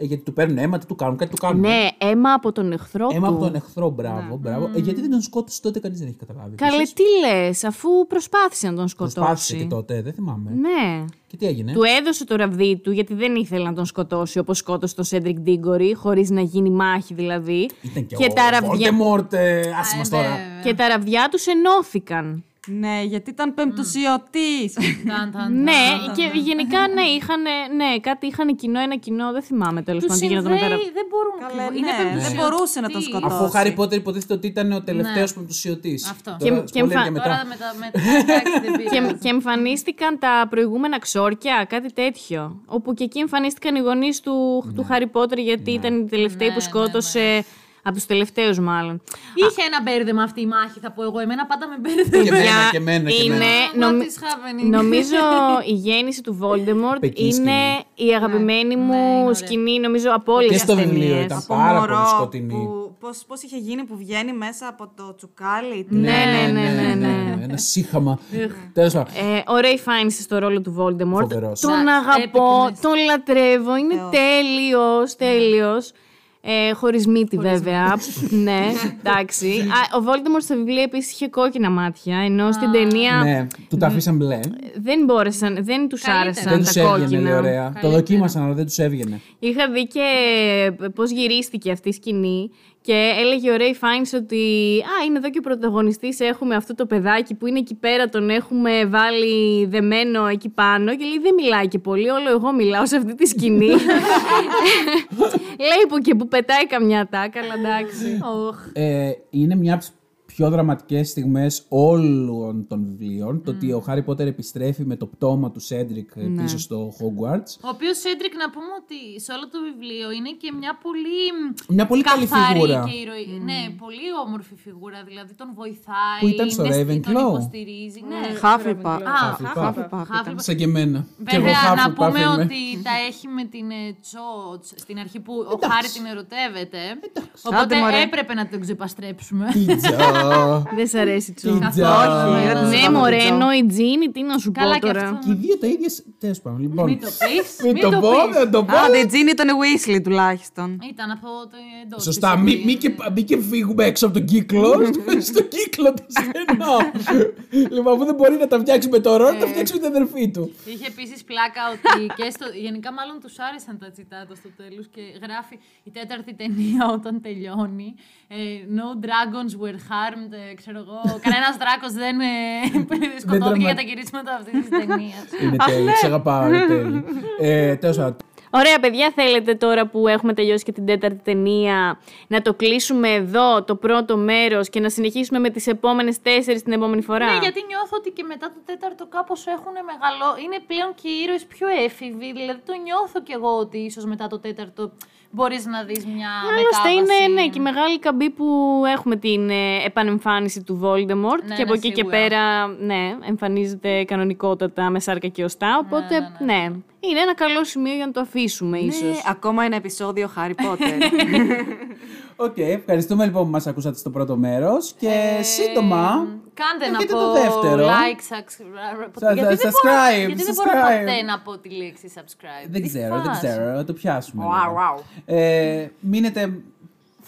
Ε, γιατί του παίρνουν αίμα, τι του κάνουν, κάτι του κάνουν. Ναι, αίμα από τον εχθρό Αίμα του. από τον εχθρό, μπράβο. μπράβο. Ε, γιατί δεν τον σκότωσε τότε, κανείς δεν έχει καταλάβει. Καλέ, Επίσης, τι λες, αφού προσπάθησε να τον Προσπάθησε σκοτώσει. και τότε, δεν θυμάμαι. Ναι. Και τι έγινε; Του έδωσε το ραβδί του γιατί δεν ήθελε να τον σκοτώσει όπως σκότωσε τον Σέντρικ Ντίγκορη, χωρίς να γίνει μάχη δηλαδή. Ήταν και, και ο τα ραβδιά, Voldemort, ε, άσε μας τώρα. και τα ραβδιά τους ενώθηκαν. Ναι, γιατί ήταν πεμπτουσιωτής. Ταν, ταν, Ναι, ταν. και γενικά ναι, είχαν, ναι, κάτι είχαν κοινό, ένα κοινό, δεν θυμάμαι τέλος Τους πάντων τι γινόταν με τα συνδέει, ραβδιά. δεν μπορούν Καλέ, ακριβώς. Είναι ναι, δεν πεμπτουσιωτής. μπορούσε να τον σκοτώσει. Αφού ο Χάρι Πότερ υποτίθεται ότι ήταν ο τελευταίος Ναι. πεμπτουσιωτής. Αυτό. Και- και εμφα- και Τώρα μετά. με τα. με- εντάξει, δεν Και, πειράζει. και εμφανίστηκαν τα προηγούμενα ξόρκια, κάτι τέτοιο. Όπου και εκεί εμφανίστηκαν οι γονείς του, του Χάρι Πότερ, γιατί ήταν οι τελευταίοι Ναι, που ναι, σκότωσε. Από τους τελευταίους, μάλλον. Είχε ένα μπέρδεμα αυτή η μάχη, θα πω εγώ. Εμένα πάντα με μπέρδεμα. Και εμένα, Παιδιά, και εμένα, και είναι, εμένα. What νομι- is happening? Νομίζω η γέννηση του Voldemort Πεκή είναι σκηνή. η αγαπημένη Ναι, μου είναι ωραία. σκηνή, νομίζω, από όλες Και τις στο βιβλίο ταινίες. ήταν. Από Πάρα μωρό πολύ σκοτεινή. Που, πώς, πώς είχε γίνει που βγαίνει μέσα από το τσουκάλι. τι Ναι, ναι, ναι, ναι, ναι. Ένα σύχαμα. Τέλος πάντων. Ε, ο Ray Fiennes στο ρόλο του Voldemort. Φοβερός. Τον Εντάξει, αγαπώ, έπικνες. τον λατρεύω. Είναι τέλειος, τέλειος. Ε, χωρίς μύτη βέβαια. ναι, εντάξει. Α, ο Voldemort στο βιβλίο επίσης είχε κόκκινα μάτια, ενώ στην ταινία Ναι, του τα αφήσαν μπλε. δεν μπόρεσαν, δεν τους Καλύτερα. άρεσαν Δεν τα τους έβγαινε, λέει, κόκκινα. ωραία. Το δοκίμασαν, αλλά δεν τους έβγαινε. Είχα δει και πώς γυρίστηκε αυτή η σκηνή και έλεγε ο Ray Fiennes ότι «Α, είναι εδώ και ο πρωταγωνιστής, έχουμε αυτό το παιδάκι που είναι εκεί πέρα, τον έχουμε βάλει δεμένο εκεί πάνω» και λέει «Δεν μιλάει και πολύ, όλο εγώ μιλάω σε αυτή τη σκηνή». λέει που και που πετάει καμιά τάκα, αλλά εντάξει. Οχ. Ε, είναι μια από τις πιο δραματικές στιγμές όλων των βιβλίων. Το ότι ο Χάρι Πότερ επιστρέφει με το πτώμα του Σέντρικ ε, Ναι. πίσω στο Hogwarts. Ο οποίος Σέντρικ, να πούμε ότι σε όλο το βιβλίο είναι και μια πολύ. Μια πολύ καλή καθαρή φιγούρα. Και ηρωή. Ναι, πολύ όμορφη φιγούρα. Δηλαδή τον βοηθάει. Που ήταν στο είναι στη- Ravenclaw. Τον υποστηρίζει. Ναι. Χάφιπα. Α, Hufflepuff. Hufflepuff. Σαν και εμένα. Και εγώ Βέβαια, να Hufflepuff πούμε είμαι. ότι τα έχει με την Τσότ στην αρχή που ο Χάρη την ερωτεύεται. Οπότε Άντε, μωρέ. έπρεπε να τον ξεπαστρέψουμε. Πίτσα. Δεν σ' αρέσει τσο. Πίτσα. Όχι, δεν τους Ναι, είπαμε μωρέ, το Τζο. ενώ η Τζίνι, τι να σου Καλά πω και τώρα. αυτό. Και οι δύο τα ίδια. Τέλος πάντων. Λοιπόν. Μην το πεις. Μην το πω, δεν το πω. Α, την Τζίνι ήταν Weasley τουλάχιστον. Ήταν από το εντός. Σωστά, μη, μη, και, μη και φύγουμε έξω από τον κύκλο. στο κύκλο το στενό. λοιπόν, αφού δεν μπορεί να τα φτιάξει με το ρόλο, Ε. τα φτιάξει με την αδερφή του. Είχε επίσης πλάκα ότι και στο. Γενικά, μάλλον τους άρεσαν τα τσιτάτα στο τέλος και γράφει η τέταρτη ταινία όταν τελειώνει. ε, no dragons were harmed. Ε, ξέρω εγώ. Κανένας δράκος δεν ε, σκοτώθηκε τραυμα- για τα γυρίσματα αυτής της ταινίας. Είναι τέλειο, σε αγαπάω, είναι τέλειο. Ε, τέλος πάντων, Ωραία, παιδιά, θέλετε τώρα που έχουμε τελειώσει και την τέταρτη ταινία να το κλείσουμε εδώ το πρώτο μέρος και να συνεχίσουμε με τις επόμενες τέσσερις την επόμενη φορά; Ναι, γιατί νιώθω ότι και μετά το τέταρτο κάπως έχουν μεγαλό. Είναι πλέον και οι ήρωες πιο έφηβοι. Δηλαδή το νιώθω κι εγώ ότι ίσως μετά το τέταρτο μπορείς να δεις μια Άλλωστε μετάβαση. είναι ναι, και η μεγάλη καμπή που έχουμε την ε, επανεμφάνιση του Voldemort Ναι, και από ναι, εκεί και σίγουρα. πέρα ναι, εμφανίζεται κανονικότατα με σάρκα και οστά, οπότε ναι, είναι ένα καλό σημείο για να το αφήσουμε ίσως. Ναι, ακόμα ένα επεισόδιο Harry Potter. Οκ, ευχαριστούμε λοιπόν που μας ακούσατε στο πρώτο μέρος και σύντομα Κάντε να έρχεται πω το δεύτερο. like, subscribe. Σα- γιατί, δεν μπορώ, subscribe, γιατί δεν μπορώ subscribe. ποτέ να πω τη λέξη subscribe. Δεν Τι ξέρω, δεν φάση. ξέρω, θα το πιάσουμε. Wow, λίγο. wow. Ε, μείνετε...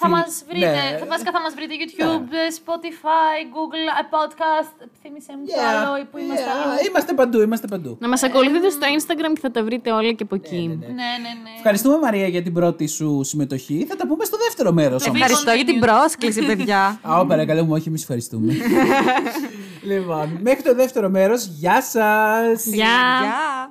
Θα φίλοι- μας βρείτε, Ναι. θα, βασικά θα μας βρείτε YouTube, Spotify, Google, ε, podcast. Θύμισε μου το Yeah, άλλο που είμαστε yeah, αλλού. Είμαστε παντού, είμαστε παντού. Να μας ακολουθείτε στο Instagram και θα τα βρείτε όλα και από εκεί. Ναι, ναι, ναι. Ευχαριστούμε Μαρία για την πρώτη σου συμμετοχή. Θα τα πούμε στο δεύτερο μέρος όμως. Ευχαριστώ για την πρόσκληση, παιδιά. Α, ω, παρακαλώ μου, όχι, εμείς ευχαριστούμε. λοιπόν, μέχρι το δεύτερο μέρος, γεια σας! Γεια! Γεια.